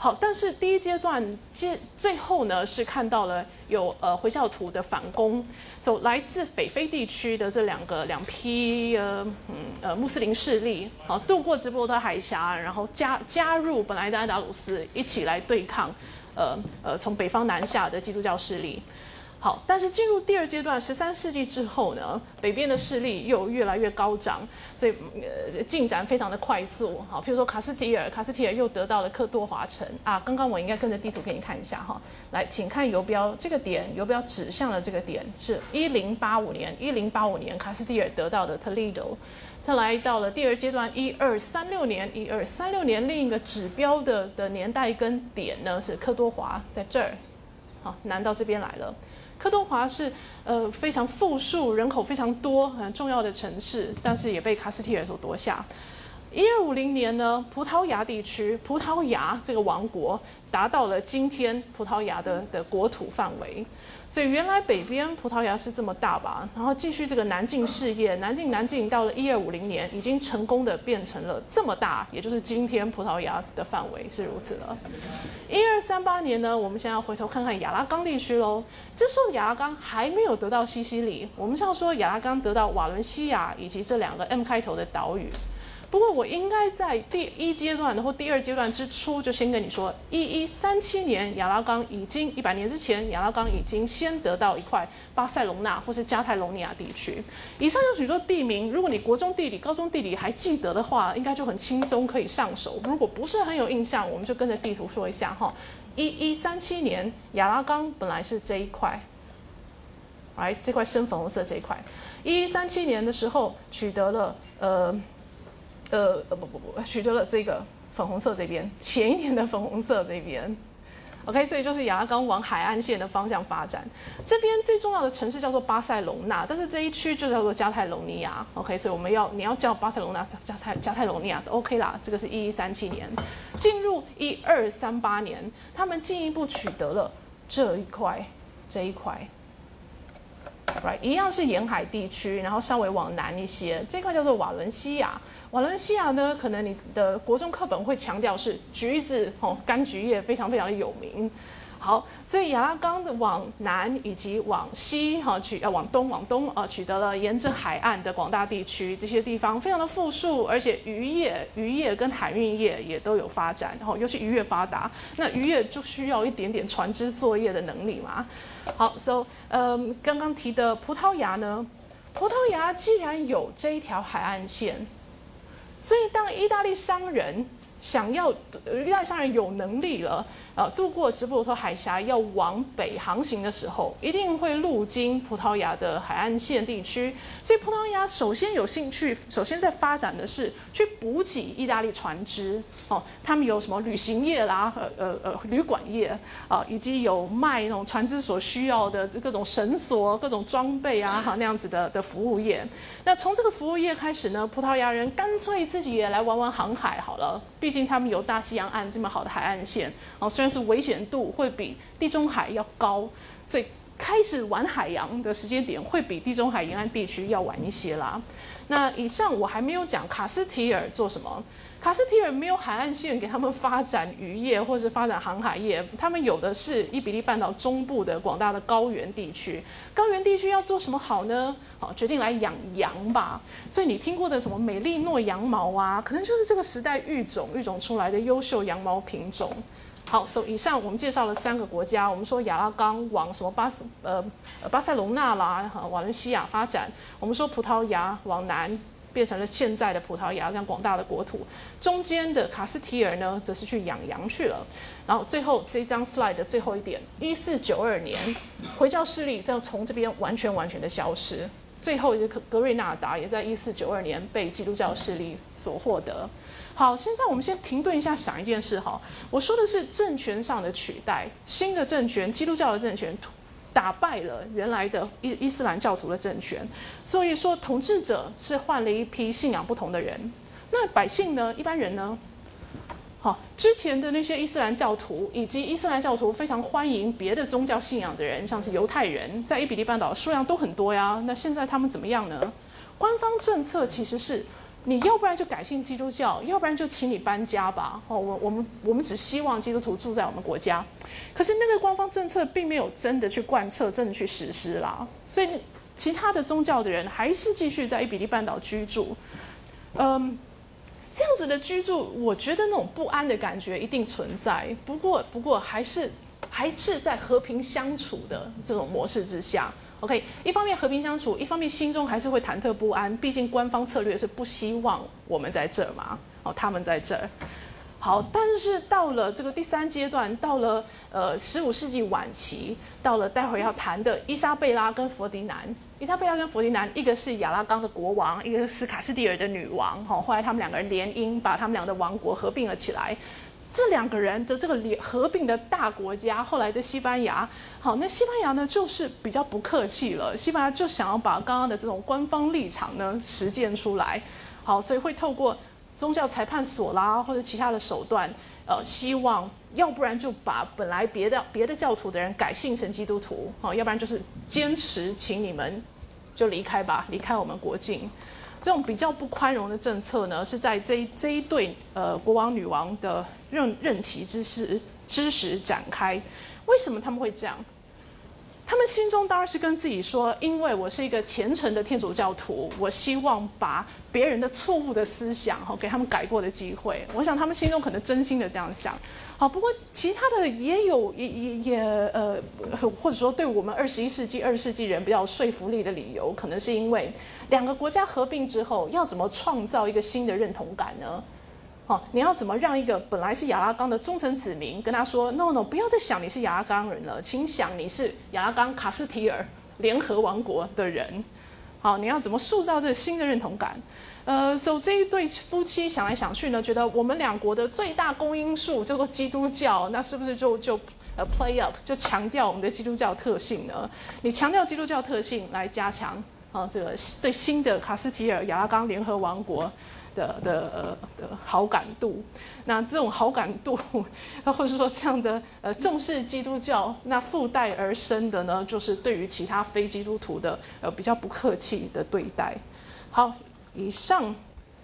好，但是第一阶段接最后呢，是看到了有呃回教徒的反攻，走来自北非地区的这两个两批呃嗯呃穆斯林势力，好渡过直布罗陀海峡，然后加加入本来的安达鲁斯，一起来对抗呃呃从北方南下的基督教势力。好，但是进入第二阶段，十三世纪之后呢，北边的势力又越来越高涨，所以呃进展非常的快速。好，譬如说卡斯提尔，卡斯提尔又得到了克多华城啊。刚刚我应该跟着地图给你看一下哈，来，请看游标，这个点游标指向了这个点，是一零八五年，一零八五年卡斯提尔得到的 Toledo。再来到了第二阶段，一二三六年，一二三六年另一个指标的的年代跟点呢是克多华，在这儿，好，南到这边来了。科多华是呃非常富庶、人口非常多、很重要的城市，但是也被卡斯提尔所夺下。一二五零年呢，葡萄牙地区，葡萄牙这个王国达到了今天葡萄牙的的国土范围。所以原来北边葡萄牙是这么大吧，然后继续这个南进事业，南进南进到了一二五零年，已经成功的变成了这么大，也就是今天葡萄牙的范围是如此了。一二三八年呢，我们现在回头看看亚拉冈地区喽。这时候亚拉冈还没有得到西西里，我们是要说亚拉冈得到瓦伦西亚以及这两个 M 开头的岛屿。不过我应该在第一阶段，然后第二阶段之初就先跟你说，一一三七年亚拉冈已经一百年之前，亚拉冈已经先得到一块巴塞隆纳或是加泰隆尼亚地区。以上有许多地名，如果你国中地理、高中地理还记得的话，应该就很轻松可以上手。如果不是很有印象，我们就跟着地图说一下哈。一一三七年亚拉冈本来是这一块，来这块深粉红色这一块。一一三七年的时候取得了呃。呃呃不不不，取得了这个粉红色这边，前一年的粉红色这边，OK，所以就是亚拉冈往海岸线的方向发展。这边最重要的城市叫做巴塞隆纳，但是这一区就叫做加泰隆尼亚，OK，所以我们要你要叫巴塞隆纳加泰加泰隆尼亚都 OK 啦。这个是一一三七年，进入一二三八年，他们进一步取得了这一块这一块，Right，一样是沿海地区，然后稍微往南一些，这块叫做瓦伦西亚。瓦伦西亚呢，可能你的国中课本会强调是橘子哦，柑橘叶非常非常的有名。好，所以亚拉冈的往南以及往西哈取要往东往东啊，取得了沿着海岸的广大地区，这些地方非常的富庶，而且渔业渔业跟海运业也都有发展，然后尤其渔业发达，那渔业就需要一点点船只作业的能力嘛。好，so 嗯，刚刚提的葡萄牙呢，葡萄牙既然有这一条海岸线。所以，当意大利商人想要，意大利商人有能力了。呃，渡过直布罗陀海峡要往北航行的时候，一定会路经葡萄牙的海岸线地区。所以，葡萄牙首先有兴趣，首先在发展的是去补给意大利船只。哦，他们有什么旅行业啦，呃呃呃，旅馆业啊，以及有卖那种船只所需要的各种绳索、各种装备啊，哈那样子的的服务业。那从这个服务业开始呢，葡萄牙人干脆自己也来玩玩航海好了。毕竟他们有大西洋岸这么好的海岸线。哦，虽然是危险度会比地中海要高，所以开始玩海洋的时间点会比地中海沿岸地区要晚一些啦。那以上我还没有讲卡斯提尔做什么。卡斯提尔没有海岸线给他们发展渔业或是发展航海业，他们有的是伊比利半岛中部的广大的高原地区。高原地区要做什么好呢？好，决定来养羊吧。所以你听过的什么美利诺羊毛啊，可能就是这个时代育种育种出来的优秀羊毛品种。好，所以以上我们介绍了三个国家，我们说亚拉冈往什么巴斯呃巴塞隆纳啦，瓦伦西亚发展。我们说葡萄牙往南变成了现在的葡萄牙这样广大的国土。中间的卡斯提尔呢，则是去养羊去了。然后最后这张 slide 的最后一点，一四九二年回教势力要从这边完全完全的消失。最后一个格瑞纳达也在一四九二年被基督教势力所获得。好，现在我们先停顿一下，想一件事哈。我说的是政权上的取代，新的政权，基督教的政权打败了原来的伊伊斯兰教徒的政权，所以说统治者是换了一批信仰不同的人。那百姓呢？一般人呢？好，之前的那些伊斯兰教徒以及伊斯兰教徒非常欢迎别的宗教信仰的人，像是犹太人，在伊比利半岛数量都很多呀。那现在他们怎么样呢？官方政策其实是。你要不然就改信基督教，要不然就请你搬家吧。哦，我我们我们只希望基督徒住在我们国家，可是那个官方政策并没有真的去贯彻，真的去实施啦。所以其他的宗教的人还是继续在伊比利半岛居住。嗯，这样子的居住，我觉得那种不安的感觉一定存在。不过不过还是还是在和平相处的这种模式之下。OK，一方面和平相处，一方面心中还是会忐忑不安。毕竟官方策略是不希望我们在这儿嘛，哦，他们在这儿。好，但是到了这个第三阶段，到了呃十五世纪晚期，到了待会要谈的伊莎贝拉跟佛迪南。伊莎贝拉跟佛迪南，一个是亚拉冈的国王，一个是卡斯蒂尔的女王。哈，后来他们两个人联姻，把他们俩的王国合并了起来。这两个人的这个联合并的大国家，后来的西班牙，好，那西班牙呢就是比较不客气了，西班牙就想要把刚刚的这种官方立场呢实践出来，好，所以会透过宗教裁判所啦，或者其他的手段，呃，希望要不然就把本来别的别的教徒的人改信成基督徒，好，要不然就是坚持请你们就离开吧，离开我们国境。这种比较不宽容的政策呢，是在这这一对呃国王女王的任任期之时之时展开。为什么他们会这样？他们心中当然是跟自己说，因为我是一个虔诚的天主教徒，我希望把别人的错误的思想哈给他们改过的机会。我想他们心中可能真心的这样想。好，不过其他的也有也也也呃，或者说对我们二十一世纪二十世纪人比较说服力的理由，可能是因为两个国家合并之后，要怎么创造一个新的认同感呢？哦，你要怎么让一个本来是亚拉冈的忠诚子民跟他说，no no，不要再想你是亚拉冈人了，请想你是亚拉冈卡斯提尔联合王国的人。好，你要怎么塑造这个新的认同感？呃，所以这一对夫妻想来想去呢，觉得我们两国的最大公因数叫做基督教，那是不是就就呃 play up，就强调我们的基督教特性呢？你强调基督教特性来加强啊，这个对新的卡斯提尔亚拉冈联合王国。的的的好感度，那这种好感度，或者说这样的呃重视基督教，那附带而生的呢，就是对于其他非基督徒的呃比较不客气的对待。好，以上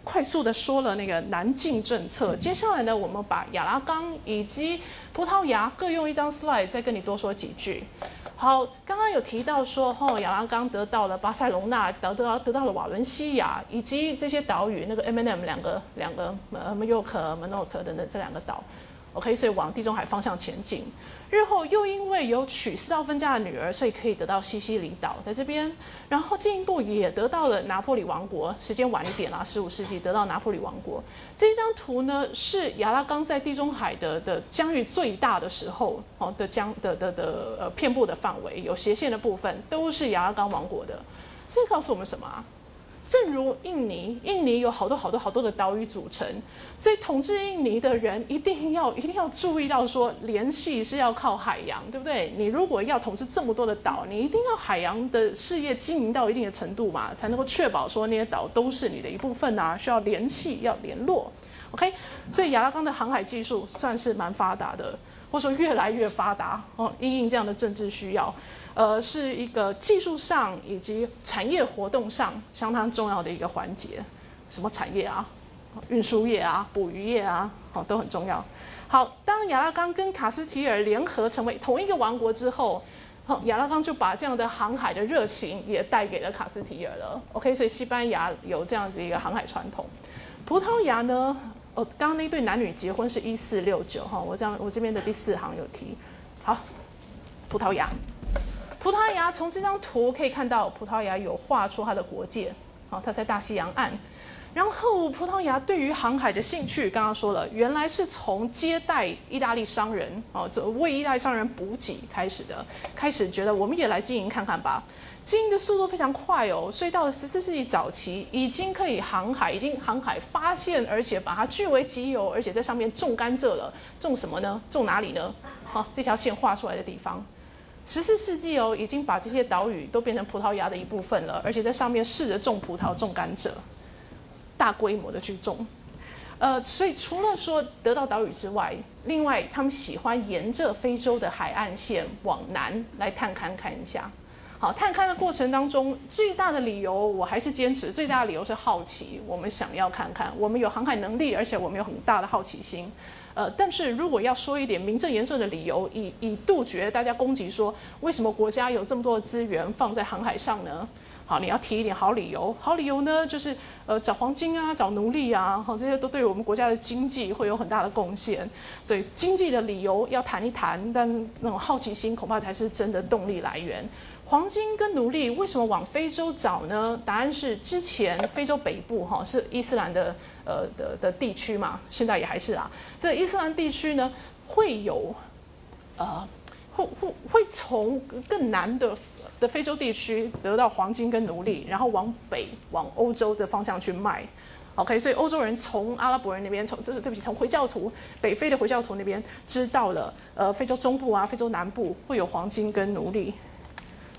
快速的说了那个南进政策，接下来呢，我们把亚拉冈以及葡萄牙各用一张 slide 再跟你多说几句。好，刚刚有提到说，哦，亚拉冈得到了巴塞隆纳，得到得到了瓦伦西亚，以及这些岛屿，那个 M N M 两个两个呃 m a y o r k m a n o t 等等这两个岛，OK，所以往地中海方向前进。日后又因为有娶斯道芬家的女儿，所以可以得到西西里岛在这边，然后进一步也得到了拿破里王国。时间晚一点啦，十五世纪得到拿破里王国。这张图呢是亚拉冈在地中海的的疆域最大的时候哦的疆的的的呃遍布的范围，有斜线的部分都是亚拉冈王国的。这告诉我们什么啊？正如印尼，印尼有好多好多好多的岛屿组成，所以统治印尼的人一定要一定要注意到说，联系是要靠海洋，对不对？你如果要统治这么多的岛，你一定要海洋的事业经营到一定的程度嘛，才能够确保说那些岛都是你的一部分啊，需要联系要联络，OK？所以亚拉冈的航海技术算是蛮发达的，或者说越来越发达哦，因应这样的政治需要。呃，是一个技术上以及产业活动上相当重要的一个环节。什么产业啊？运输业啊，捕鱼业啊，哦，都很重要。好，当亚拉冈跟卡斯提尔联合成为同一个王国之后，好，亚拉冈就把这样的航海的热情也带给了卡斯提尔了。OK，所以西班牙有这样子一个航海传统。葡萄牙呢？哦，刚刚那对男女结婚是一四六九哈，我这样我这边的第四行有提。好，葡萄牙。葡萄牙从这张图可以看到，葡萄牙有画出它的国界，好，它在大西洋岸。然后，葡萄牙对于航海的兴趣，刚刚说了，原来是从接待意大利商人，哦，这为意大利商人补给开始的，开始觉得我们也来经营看看吧。经营的速度非常快哦，所以到了十四世纪早期，已经可以航海，已经航海发现，而且把它据为己有，而且在上面种甘蔗了。种什么呢？种哪里呢？好，这条线画出来的地方。十四世纪哦，已经把这些岛屿都变成葡萄牙的一部分了，而且在上面试着种葡萄、种甘蔗，大规模的去种。呃，所以除了说得到岛屿之外，另外他们喜欢沿着非洲的海岸线往南来探勘看一下。好，探勘的过程当中，最大的理由我还是坚持，最大的理由是好奇，我们想要看看，我们有航海能力，而且我们有很大的好奇心。呃，但是如果要说一点名正言顺的理由，以以杜绝大家攻击说为什么国家有这么多的资源放在航海上呢？好，你要提一点好理由。好理由呢，就是呃找黄金啊，找奴隶啊，哈这些都对我们国家的经济会有很大的贡献。所以经济的理由要谈一谈，但那种好奇心恐怕才是真的动力来源。黄金跟奴隶为什么往非洲找呢？答案是之前非洲北部哈是伊斯兰的呃的的地区嘛，现在也还是啊。这伊斯兰地区呢会有呃会会会从更南的的非洲地区得到黄金跟奴隶，然后往北往欧洲这方向去卖。OK，所以欧洲人从阿拉伯人那边从就是对不起从回教徒北非的回教徒那边知道了呃非洲中部啊非洲南部会有黄金跟奴隶。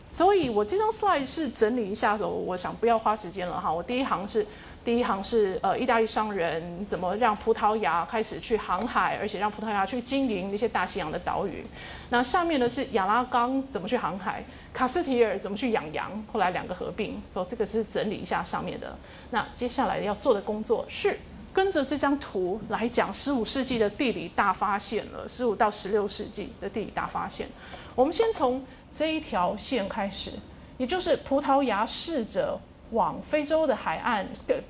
所以我这张 slide 是整理一下的时候，我想不要花时间了哈。我第一行是第一行是呃意大利商人怎么让葡萄牙开始去航海，而且让葡萄牙去经营那些大西洋的岛屿。那下面呢是亚拉冈怎么去航海，卡斯提尔怎么去养羊，后来两个合并。哦，这个是整理一下上面的。那接下来要做的工作是跟着这张图来讲十五世纪的地理大发现了，十五到十六世纪的地理大发现。我们先从这一条线开始。也就是葡萄牙试着往非洲的海岸，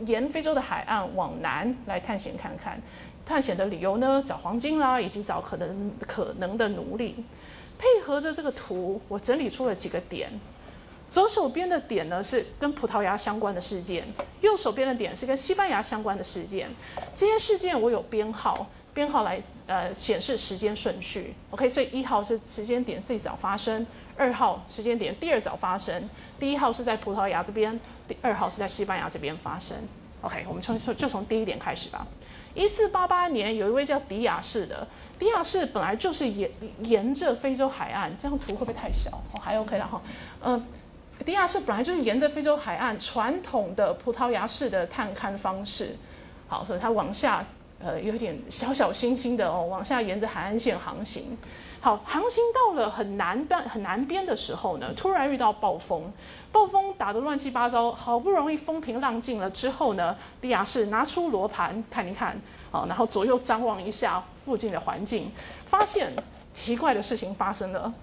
沿非洲的海岸往南来探险看看。探险的理由呢，找黄金啦，以及找可能可能的奴隶。配合着这个图，我整理出了几个点。左手边的点呢是跟葡萄牙相关的事件，右手边的点是跟西班牙相关的事件。这些事件我有编号，编号来呃显示时间顺序。OK，所以一号是时间点最早发生。二号时间点第二早发生，第一号是在葡萄牙这边，第二号是在西班牙这边发生。OK，我们从就从第一点开始吧。一四八八年，有一位叫迪亚士的，迪亚士本来就是沿沿着非洲海岸，这张图会不会太小？哦，还 OK 了哈。嗯，迪亚士本来就是沿着非洲海岸传统的葡萄牙式的探勘方式，好，所以他往下呃有点小小心心的哦，往下沿着海岸线航行。好，航行到了很南边、很南边的时候呢，突然遇到暴风，暴风打得乱七八糟。好不容易风平浪静了之后呢，迪亚士拿出罗盘看一看，好，然后左右张望一下附近的环境，发现奇怪的事情发生了。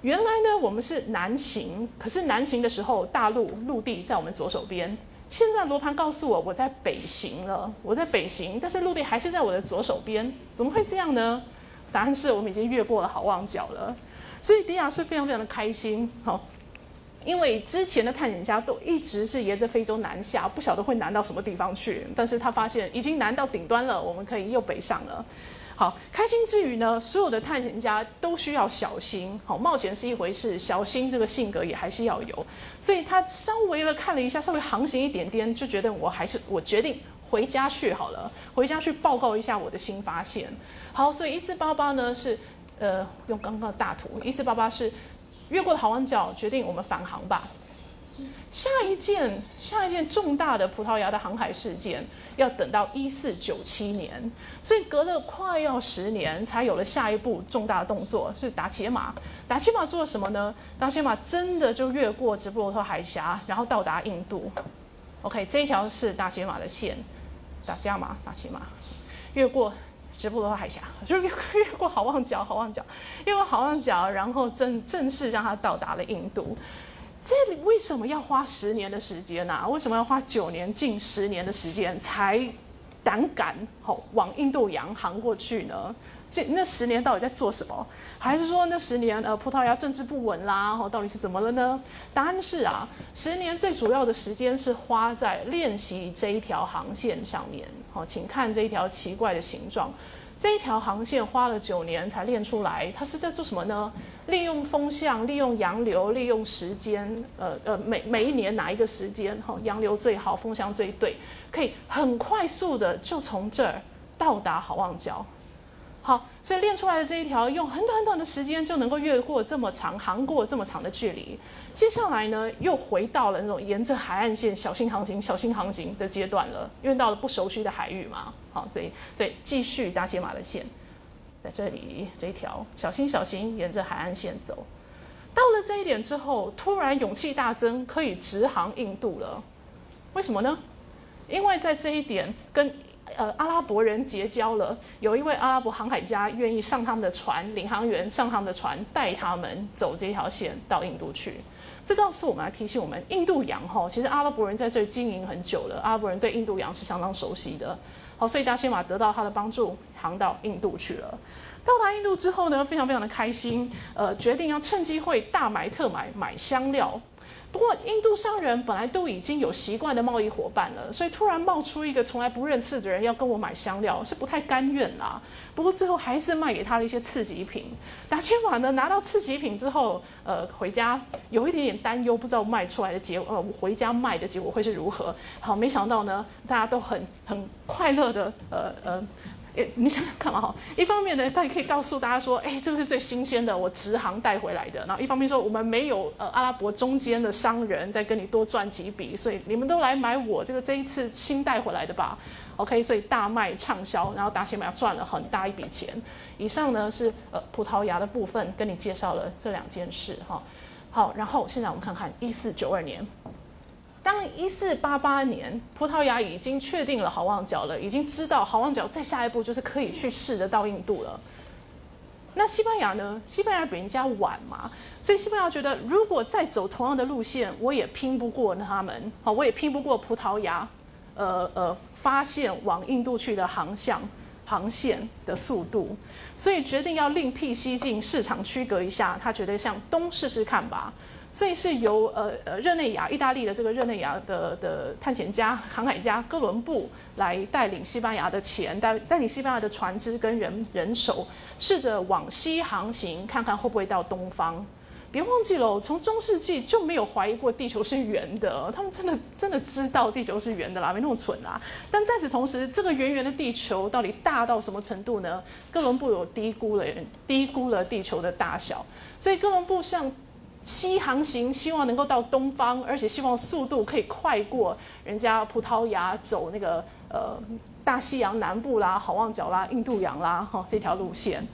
原来呢，我们是南行，可是南行的时候，大陆陆地在我们左手边。现在罗盘告诉我，我在北行了，我在北行，但是陆地还是在我的左手边，怎么会这样呢？答案是我们已经越过了好望角了，所以迪亚是非常非常的开心，好，因为之前的探险家都一直是沿着非洲南下，不晓得会南到什么地方去，但是他发现已经南到顶端了，我们可以又北上了。好，开心之余呢，所有的探险家都需要小心，好，冒险是一回事，小心这个性格也还是要有，所以他稍微的看了一下，稍微航行一点点，就觉得我还是我决定。回家去好了，回家去报告一下我的新发现。好，所以一四八八呢是，呃，用刚刚的大图，一四八八是越过好望角，决定我们返航吧。下一件，下一件重大的葡萄牙的航海事件，要等到一四九七年，所以隔了快要十年，才有了下一步重大的动作，是达伽马。达伽马做了什么呢？达伽马真的就越过直布罗陀海峡，然后到达印度。OK，这一条是达伽马的线。打架吗，打伽马，越过直布罗陀海峡，就越越过好望角，好望角，越过好望角，然后正正式让它到达了印度。这里为什么要花十年的时间呢？为什么要花九年、近十年的时间才胆敢吼往印度洋航过去呢？这那十年到底在做什么？还是说那十年呃葡萄牙政治不稳啦？哦，到底是怎么了呢？答案是啊，十年最主要的时间是花在练习这一条航线上面。好，请看这一条奇怪的形状，这一条航线花了九年才练出来。它是在做什么呢？利用风向，利用洋流，利用时间。呃呃，每每一年哪一个时间？哈，洋流最好，风向最对，可以很快速的就从这儿到达好望角。好，所以练出来的这一条，用很短很短的时间就能够越过这么长、航过这么长的距离。接下来呢，又回到了那种沿着海岸线小心航行、小心航行的阶段了，因为到了不熟悉的海域嘛。好，所以所以继续搭捷马的线，在这里这一条小心小心沿着海岸线走。到了这一点之后，突然勇气大增，可以直航印度了。为什么呢？因为在这一点跟。呃，阿拉伯人结交了，有一位阿拉伯航海家愿意上他们的船，领航员上他们的船，带他们走这条线到印度去。这告诉我们，来提醒我们，印度洋哈，其实阿拉伯人在这里经营很久了，阿拉伯人对印度洋是相当熟悉的。好，所以达西马得到他的帮助，航到印度去了。到达印度之后呢，非常非常的开心，呃，决定要趁机会大买特买，买香料。不过，印度商人本来都已经有习惯的贸易伙伴了，所以突然冒出一个从来不认识的人要跟我买香料，是不太甘愿啦。不过最后还是卖给他了一些次级品。达千瓦呢拿到次级品之后，呃，回家有一点点担忧，不知道卖出来的结呃回家卖的结果会是如何。好，没想到呢，大家都很很快乐的，呃呃。诶，你想想看嘛哈，一方面呢，他也可以告诉大家说，哎，这个是最新鲜的，我直航带回来的。然后一方面说，我们没有呃阿拉伯中间的商人再跟你多赚几笔，所以你们都来买我这个这一次新带回来的吧。OK，所以大卖畅销，然后达西马赚了很大一笔钱。以上呢是呃葡萄牙的部分，跟你介绍了这两件事哈。好，然后现在我们看看一四九二年。当一四八八年，葡萄牙已经确定了好望角了，已经知道好望角再下一步就是可以去试得到印度了。那西班牙呢？西班牙比人家晚嘛，所以西班牙觉得如果再走同样的路线，我也拼不过他们，好，我也拼不过葡萄牙，呃呃，发现往印度去的航向、航线的速度，所以决定要另辟蹊径，市场区隔一下，他觉得向东试试看吧。所以是由呃呃热内亚意大利的这个热内亚的的探险家航海家哥伦布来带领西班牙的钱带带领西班牙的船只跟人人手，试着往西航行，看看会不会到东方。别忘记了，从中世纪就没有怀疑过地球是圆的，他们真的真的知道地球是圆的啦，没那么蠢啦。但在此同时，这个圆圆的地球到底大到什么程度呢？哥伦布有低估了低估了地球的大小，所以哥伦布向西航行，希望能够到东方，而且希望速度可以快过人家葡萄牙走那个呃大西洋南部啦、好望角啦、印度洋啦哈这条路线。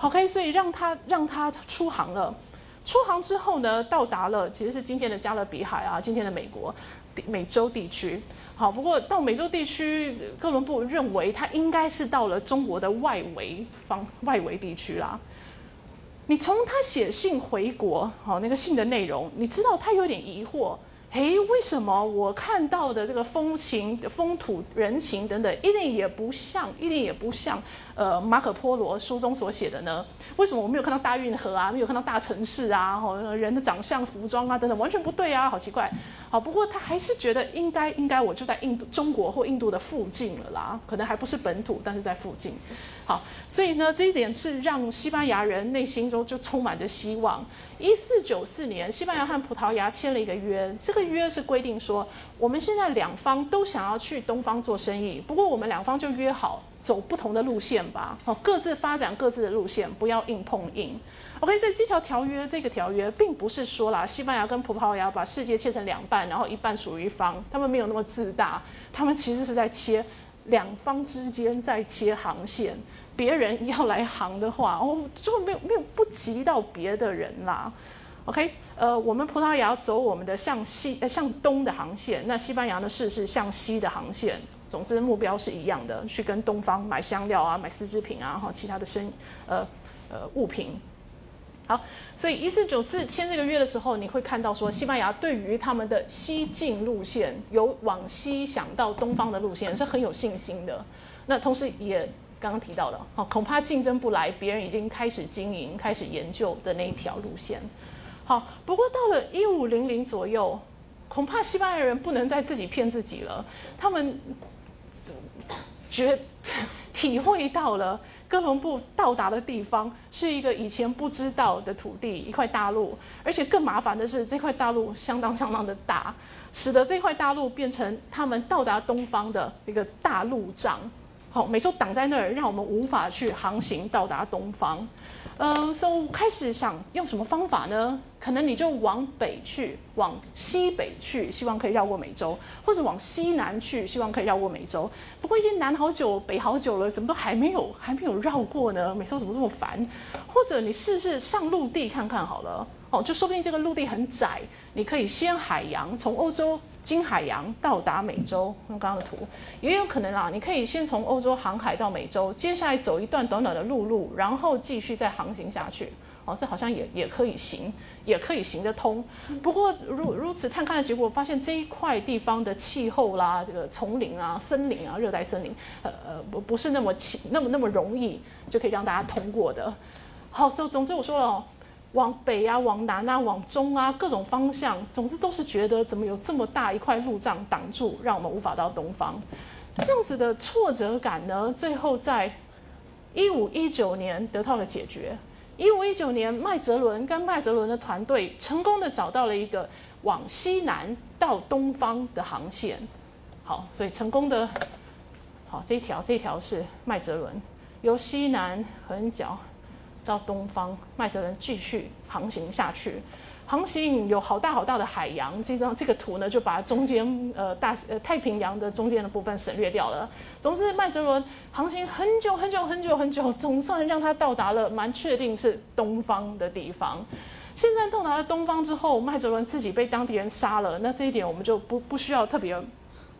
OK，所以让他让他出航了。出航之后呢，到达了其实是今天的加勒比海啊，今天的美国美洲地区。好，不过到美洲地区，哥伦布认为他应该是到了中国的外围方外围地区啦。你从他写信回国，好那个信的内容，你知道他有点疑惑，诶，为什么我看到的这个风情、风土人情等等，一点也不像，一点也不像。呃，马可波罗书中所写的呢？为什么我没有看到大运河啊？没有看到大城市啊？吼，人的长相、服装啊等等，完全不对啊，好奇怪。好，不过他还是觉得应该应该我就在印度、中国或印度的附近了啦，可能还不是本土，但是在附近。好，所以呢，这一点是让西班牙人内心中就充满着希望。一四九四年，西班牙和葡萄牙签了一个约，这个约是规定说，我们现在两方都想要去东方做生意，不过我们两方就约好。走不同的路线吧，好，各自发展各自的路线，不要硬碰硬。OK，所以这条条约，这个条约并不是说啦，西班牙跟葡萄牙把世界切成两半，然后一半属于一方，他们没有那么自大，他们其实是在切两方之间在切航线。别人要来航的话，哦，就没有没有不及到别的人啦。OK，呃，我们葡萄牙走我们的向西呃向东的航线，那西班牙呢是是向西的航线。总之目标是一样的，去跟东方买香料啊，买丝织品啊，哈，其他的生呃呃物品。好，所以一四九四签这个约的时候，你会看到说，西班牙对于他们的西进路线，有往西想到东方的路线是很有信心的。那同时也刚刚提到的，哦，恐怕竞争不来，别人已经开始经营、开始研究的那一条路线。好，不过到了一五零零左右，恐怕西班牙人不能再自己骗自己了，他们。觉体会到了哥伦布到达的地方是一个以前不知道的土地，一块大陆，而且更麻烦的是这块大陆相当相当的大，使得这块大陆变成他们到达东方的一个大路障。好，美洲挡在那儿，让我们无法去航行到达东方。呃，所以开始想用什么方法呢？可能你就往北去，往西北去，希望可以绕过美洲；或者往西南去，希望可以绕过美洲。不过已经南好久，北好久了，怎么都还没有还没有绕过呢？美洲怎么这么烦？或者你试试上陆地看看好了。哦，就说不定这个陆地很窄，你可以先海洋从欧洲经海洋到达美洲。用刚刚的图，也有可能啊，你可以先从欧洲航海到美洲，接下来走一段短短的陆路，然后继续再航行下去。哦，这好像也也可以行，也可以行得通。不过如如此探勘的结果，发现这一块地方的气候啦，这个丛林啊、森林啊、热带森林，呃呃，不不是那么轻、那么那么容易就可以让大家通过的。好，所以总之我说了哦。往北啊，往南啊，往中啊，各种方向，总之都是觉得怎么有这么大一块路障挡住，让我们无法到东方。这样子的挫折感呢，最后在一五一九年得到了解决。一五一九年，麦哲伦跟麦哲伦的团队成功的找到了一个往西南到东方的航线。好，所以成功的好，这一条这一条是麦哲伦，由西南横角到东方，麦哲伦继续航行下去。航行有好大好大的海洋，这张这个图呢，就把中间呃大呃太平洋的中间的部分省略掉了。总之，麦哲伦航行很久很久很久很久，总算让他到达了蛮确定是东方的地方。现在到达了东方之后，麦哲伦自己被当地人杀了，那这一点我们就不不需要特别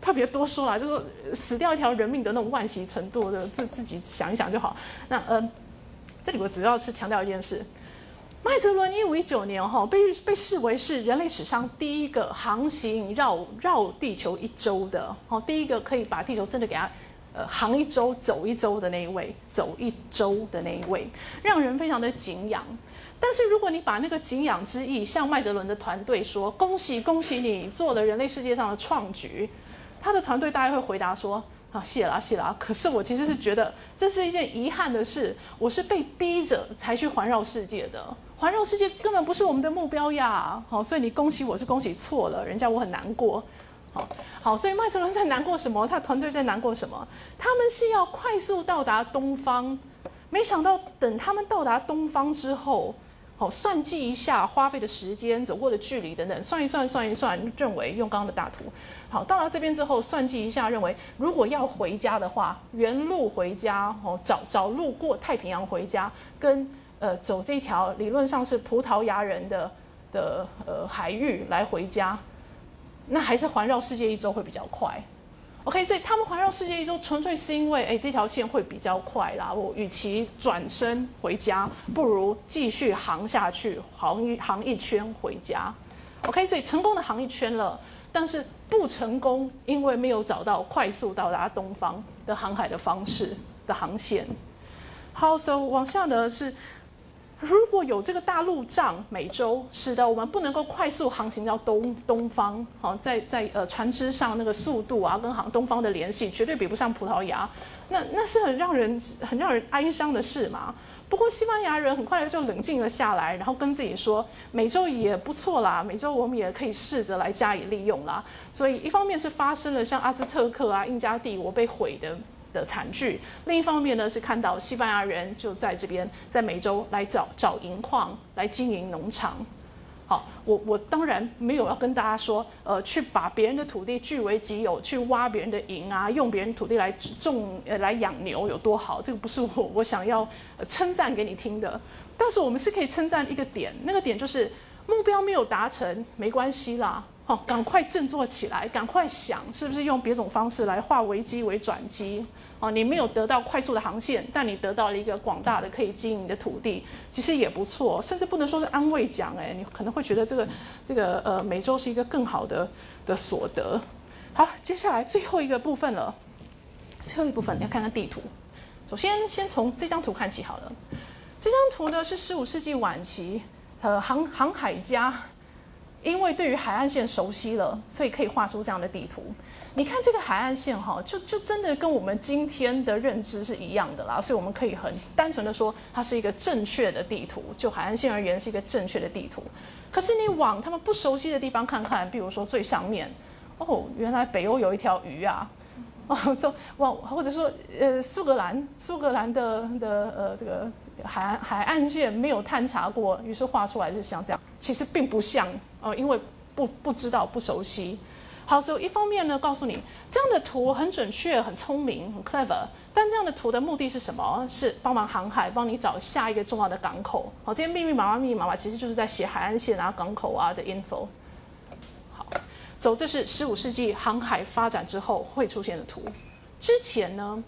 特别多说了，就是死掉一条人命的那种惋惜程度的，自自己想一想就好。那呃，这里我主要是强调一件事。麦哲伦一五一九年哈被被视为是人类史上第一个航行绕绕地球一周的哦，第一个可以把地球真的给它呃航一周走一周的那一位，走一周的那一位，让人非常的敬仰。但是如果你把那个敬仰之意向麦哲伦的团队说，恭喜恭喜你做了人类世界上的创举，他的团队大概会回答说啊谢啦谢啦，可是我其实是觉得这是一件遗憾的事，我是被逼着才去环绕世界的。环绕世界根本不是我们的目标呀！好，所以你恭喜我是恭喜错了，人家我很难过。好，好，所以麦哲伦在难过什么？他团队在难过什么？他们是要快速到达东方，没想到等他们到达东方之后，好算计一下花费的时间、走过的距离等等，算一算，算一算，认为用刚刚的大图，好，到了这边之后算计一下，认为如果要回家的话，原路回家，哦，找找路过太平洋回家，跟。呃，走这条理论上是葡萄牙人的的呃海域来回家，那还是环绕世界一周会比较快。OK，所以他们环绕世界一周纯粹是因为，哎，这条线会比较快啦。我与其转身回家，不如继续航下去，航一航一圈回家。OK，所以成功的航一圈了，但是不成功，因为没有找到快速到达东方的航海的方式的航线。好，So 往下呢是。如果有这个大陆障美洲，使得我们不能够快速航行到东东方，好，在在呃船只上那个速度啊，跟航东方的联系绝对比不上葡萄牙，那那是很让人很让人哀伤的事嘛。不过西班牙人很快就冷静了下来，然后跟自己说，美洲也不错啦，美洲我们也可以试着来加以利用啦。所以一方面是发生了像阿兹特克啊、印加帝国被毁的。的惨剧。另一方面呢，是看到西班牙人就在这边，在美洲来找找银矿，来经营农场。好，我我当然没有要跟大家说，呃，去把别人的土地据为己有，去挖别人的银啊，用别人土地来种呃来养牛有多好，这个不是我我想要称赞给你听的。但是我们是可以称赞一个点，那个点就是目标没有达成没关系啦。哦，赶快振作起来，赶快想是不是用别种方式来化危机为转机。哦，你没有得到快速的航线，但你得到了一个广大的可以经营的土地，其实也不错，甚至不能说是安慰奖哎，你可能会觉得这个这个呃美洲是一个更好的的所得。好，接下来最后一个部分了，最后一部分你要看看地图。首先，先从这张图看起好了。这张图呢是十五世纪晚期，呃航航海家。因为对于海岸线熟悉了，所以可以画出这样的地图。你看这个海岸线哈，就就真的跟我们今天的认知是一样的啦。所以我们可以很单纯的说，它是一个正确的地图。就海岸线而言，是一个正确的地图。可是你往他们不熟悉的地方看看，比如说最上面，哦，原来北欧有一条鱼啊，哦，说往或者说呃苏格兰，苏格兰的的呃这个海岸海岸线没有探查过，于是画出来是像这样。其实并不像。哦，因为不不知道不熟悉，好，所以一方面呢，告诉你这样的图很准确、很聪明、很 clever，但这样的图的目的是什么？是帮忙航海，帮你找下一个重要的港口。好，这些密密麻麻、密密麻麻，其实就是在写海岸线啊、港口啊的 info。好，所以这是十五世纪航海发展之后会出现的图。之前呢，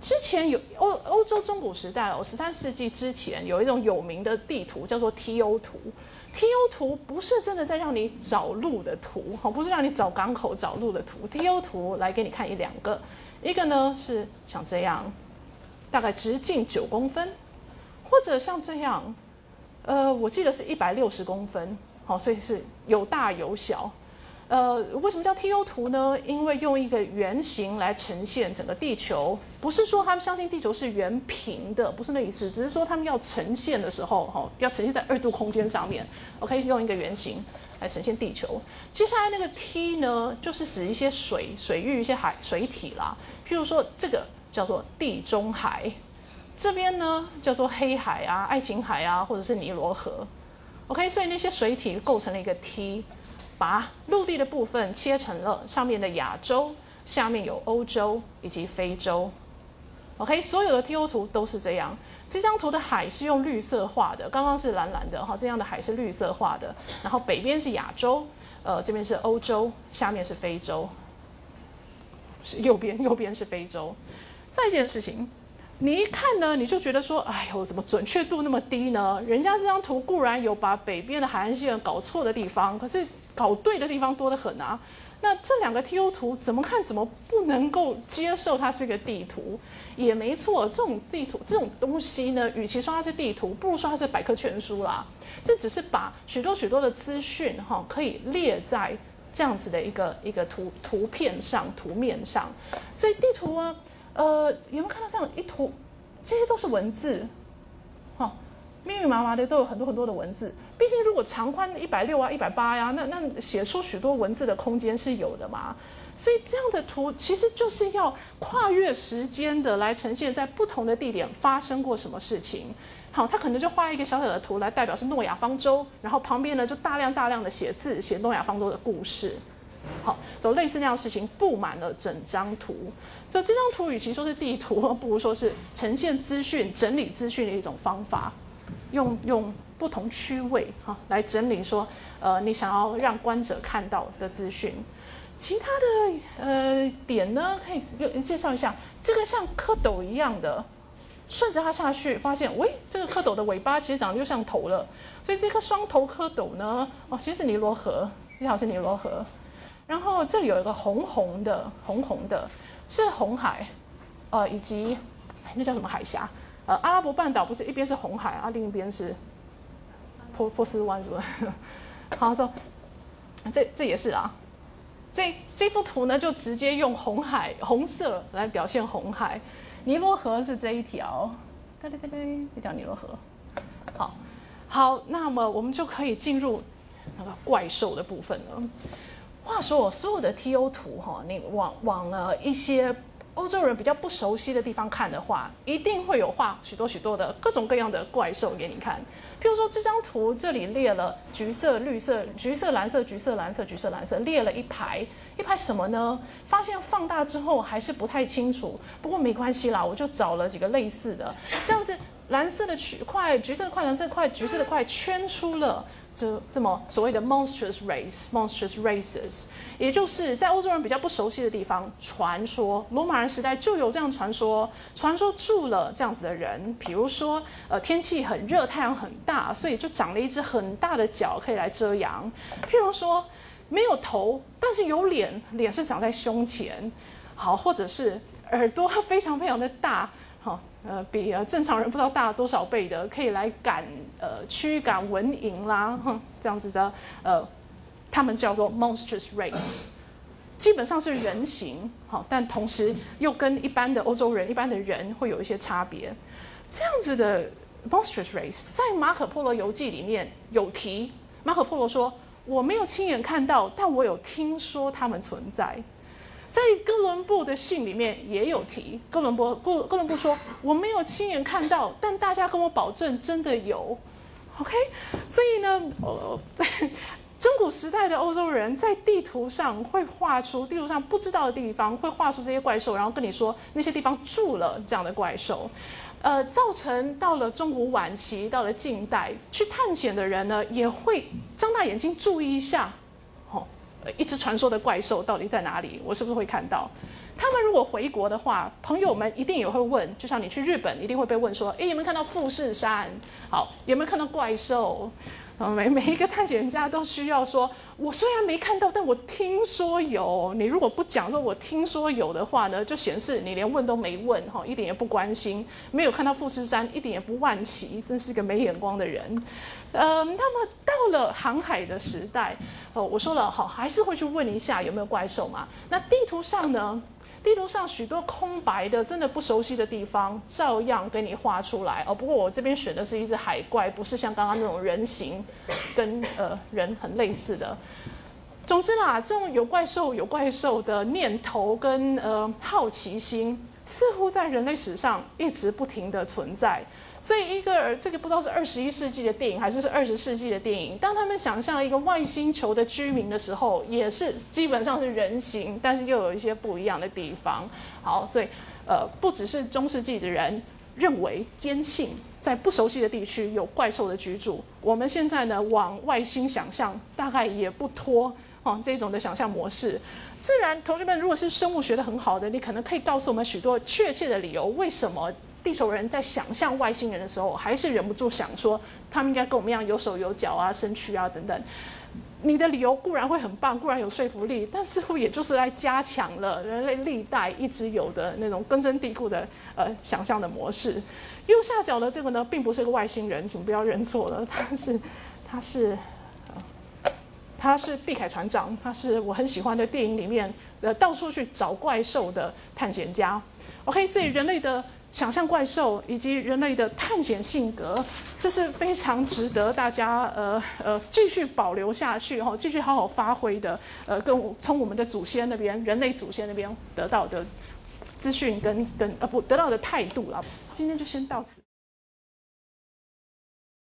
之前有欧欧洲中古时代哦，十三世纪之前有一种有名的地图叫做 TO 图。T O 图不是真的在让你找路的图，哦，不是让你找港口找路的图。T O 图来给你看一两个，一个呢是像这样，大概直径九公分，或者像这样，呃，我记得是一百六十公分，好，所以是有大有小。呃，为什么叫 T O 图呢？因为用一个圆形来呈现整个地球，不是说他们相信地球是圆平的，不是那意思，只是说他们要呈现的时候，哈，要呈现在二度空间上面，OK，用一个圆形来呈现地球。接下来那个 T 呢，就是指一些水水域、一些海水体啦。譬如说这个叫做地中海，这边呢叫做黑海啊、爱琴海啊，或者是尼罗河。OK，所以那些水体构成了一个 T，把陆地的部分切成了上面的亚洲，下面有欧洲以及非洲。OK，所有的 TO 图都是这样。这张图的海是用绿色画的，刚刚是蓝蓝的哈，这样的海是绿色画的。然后北边是亚洲，呃，这边是欧洲，下面是非洲，是右边，右边是非洲。再一件事情，你一看呢，你就觉得说，哎呦，怎么准确度那么低呢？人家这张图固然有把北边的海岸线搞错的地方，可是搞对的地方多得很啊。那这两个 TO 图怎么看怎么不能够接受它是个地图，也没错。这种地图这种东西呢，与其说它是地图，不如说它是百科全书啦。这只是把许多许多的资讯哈，可以列在这样子的一个一个图图片上、图面上。所以地图啊，呃，有没有看到这样一图？这些都是文字，哈。密密麻麻的都有很多很多的文字，毕竟如果长宽一百六啊、一百八呀，那那写出许多文字的空间是有的嘛。所以这样的图其实就是要跨越时间的来呈现，在不同的地点发生过什么事情。好，他可能就画一个小小的图来代表是诺亚方舟，然后旁边呢就大量大量的写字，写诺亚方舟的故事。好，就类似那样事情布满了整张图。所以这张图与其说是地图，不如说是呈现资讯、整理资讯的一种方法。用用不同区位哈来整理说，呃，你想要让观者看到的资讯，其他的呃点呢，可以介绍一下。这个像蝌蚪一样的，顺着它下去，发现，喂，这个蝌蚪的尾巴其实长得就像头了。所以这颗双头蝌蚪呢，哦，其实是尼罗河，你好是尼罗河。然后这里有一个红红的，红红的，是红海，呃，以及那叫什么海峡？呃，阿拉伯半岛不是一边是红海啊，另一边是波波斯湾，是不是？好，说这这也是啊。这这幅图呢，就直接用红海红色来表现红海。尼罗河是这一条，对对对，这条尼罗河。好，好，那么我们就可以进入那个怪兽的部分了。话说，所有的 TO 图哈，你往往了一些。欧洲人比较不熟悉的地方看的话，一定会有画许多许多的各种各样的怪兽给你看。譬如说这张图，这里列了橘色、绿色、橘色、蓝色、橘色、蓝色、橘色、蓝色，列了一排一排什么呢？发现放大之后还是不太清楚，不过没关系啦，我就找了几个类似的，这样子蓝色的区块、橘色的块、蓝色的块、橘色的块圈出了这这么所谓的 monstrous race、monstrous races。也就是在欧洲人比较不熟悉的地方，传说罗马人时代就有这样传说，传说住了这样子的人，比如说，呃，天气很热，太阳很大，所以就长了一只很大的脚可以来遮阳。譬如说，没有头，但是有脸，脸是长在胸前，好，或者是耳朵非常非常的大，好，呃，比呃正常人不知道大多少倍的，可以来赶呃驱赶蚊蝇啦，哼，这样子的，呃。他们叫做 monstrous race，基本上是人形，好，但同时又跟一般的欧洲人、一般的人会有一些差别。这样子的 monstrous race 在马可波罗游记里面有提。马可波罗说：“我没有亲眼看到，但我有听说他们存在。”在哥伦布的信里面也有提。哥伦布哥伦布说：“我没有亲眼看到，但大家跟我保证真的有。” OK，所以呢，呃。中古时代的欧洲人在地图上会画出地图上不知道的地方，会画出这些怪兽，然后跟你说那些地方住了这样的怪兽，呃，造成到了中古晚期，到了近代去探险的人呢，也会张大眼睛注意一下，哦，一只传说的怪兽到底在哪里？我是不是会看到？他们如果回国的话，朋友们一定也会问，就像你去日本一定会被问说，诶，有没有看到富士山？好，有没有看到怪兽？每每一个探险家都需要说，我虽然没看到，但我听说有。你如果不讲说我听说有的话呢，就显示你连问都没问，哈，一点也不关心，没有看到富士山，一点也不万奇，真是个没眼光的人。嗯，那么到了航海的时代，哦，我说了，好，还是会去问一下有没有怪兽嘛？那地图上呢，地图上许多空白的、真的不熟悉的地方，照样给你画出来哦。不过我这边选的是一只海怪，不是像刚刚那种人形，跟呃人很类似的。总之啦，这种有怪兽有怪兽的念头跟呃好奇心，似乎在人类史上一直不停的存在。所以，一个这个不知道是二十一世纪的电影还是是二十世纪的电影，当他们想象一个外星球的居民的时候，也是基本上是人形，但是又有一些不一样的地方。好，所以呃，不只是中世纪的人认为坚信在不熟悉的地区有怪兽的居住，我们现在呢往外星想象，大概也不脱哦这种的想象模式。自然，同学们如果是生物学的很好的，你可能可以告诉我们许多确切的理由，为什么？地球人在想象外星人的时候，还是忍不住想说，他们应该跟我们一样有手有脚啊、身躯啊等等。你的理由固然会很棒，固然有说服力，但似乎也就是在加强了人类历代一直有的那种根深蒂固的呃想象的模式。右下角的这个呢，并不是个外星人，请不要认错了，他是他是他是碧凯船长，他是我很喜欢的电影里面呃到处去找怪兽的探险家。OK，所以人类的。想象怪兽以及人类的探险性格，这是非常值得大家呃呃继续保留下去哈，继续好好发挥的呃，跟从我们的祖先那边，人类祖先那边得到的资讯跟跟呃不得到的态度了。今天就先到此。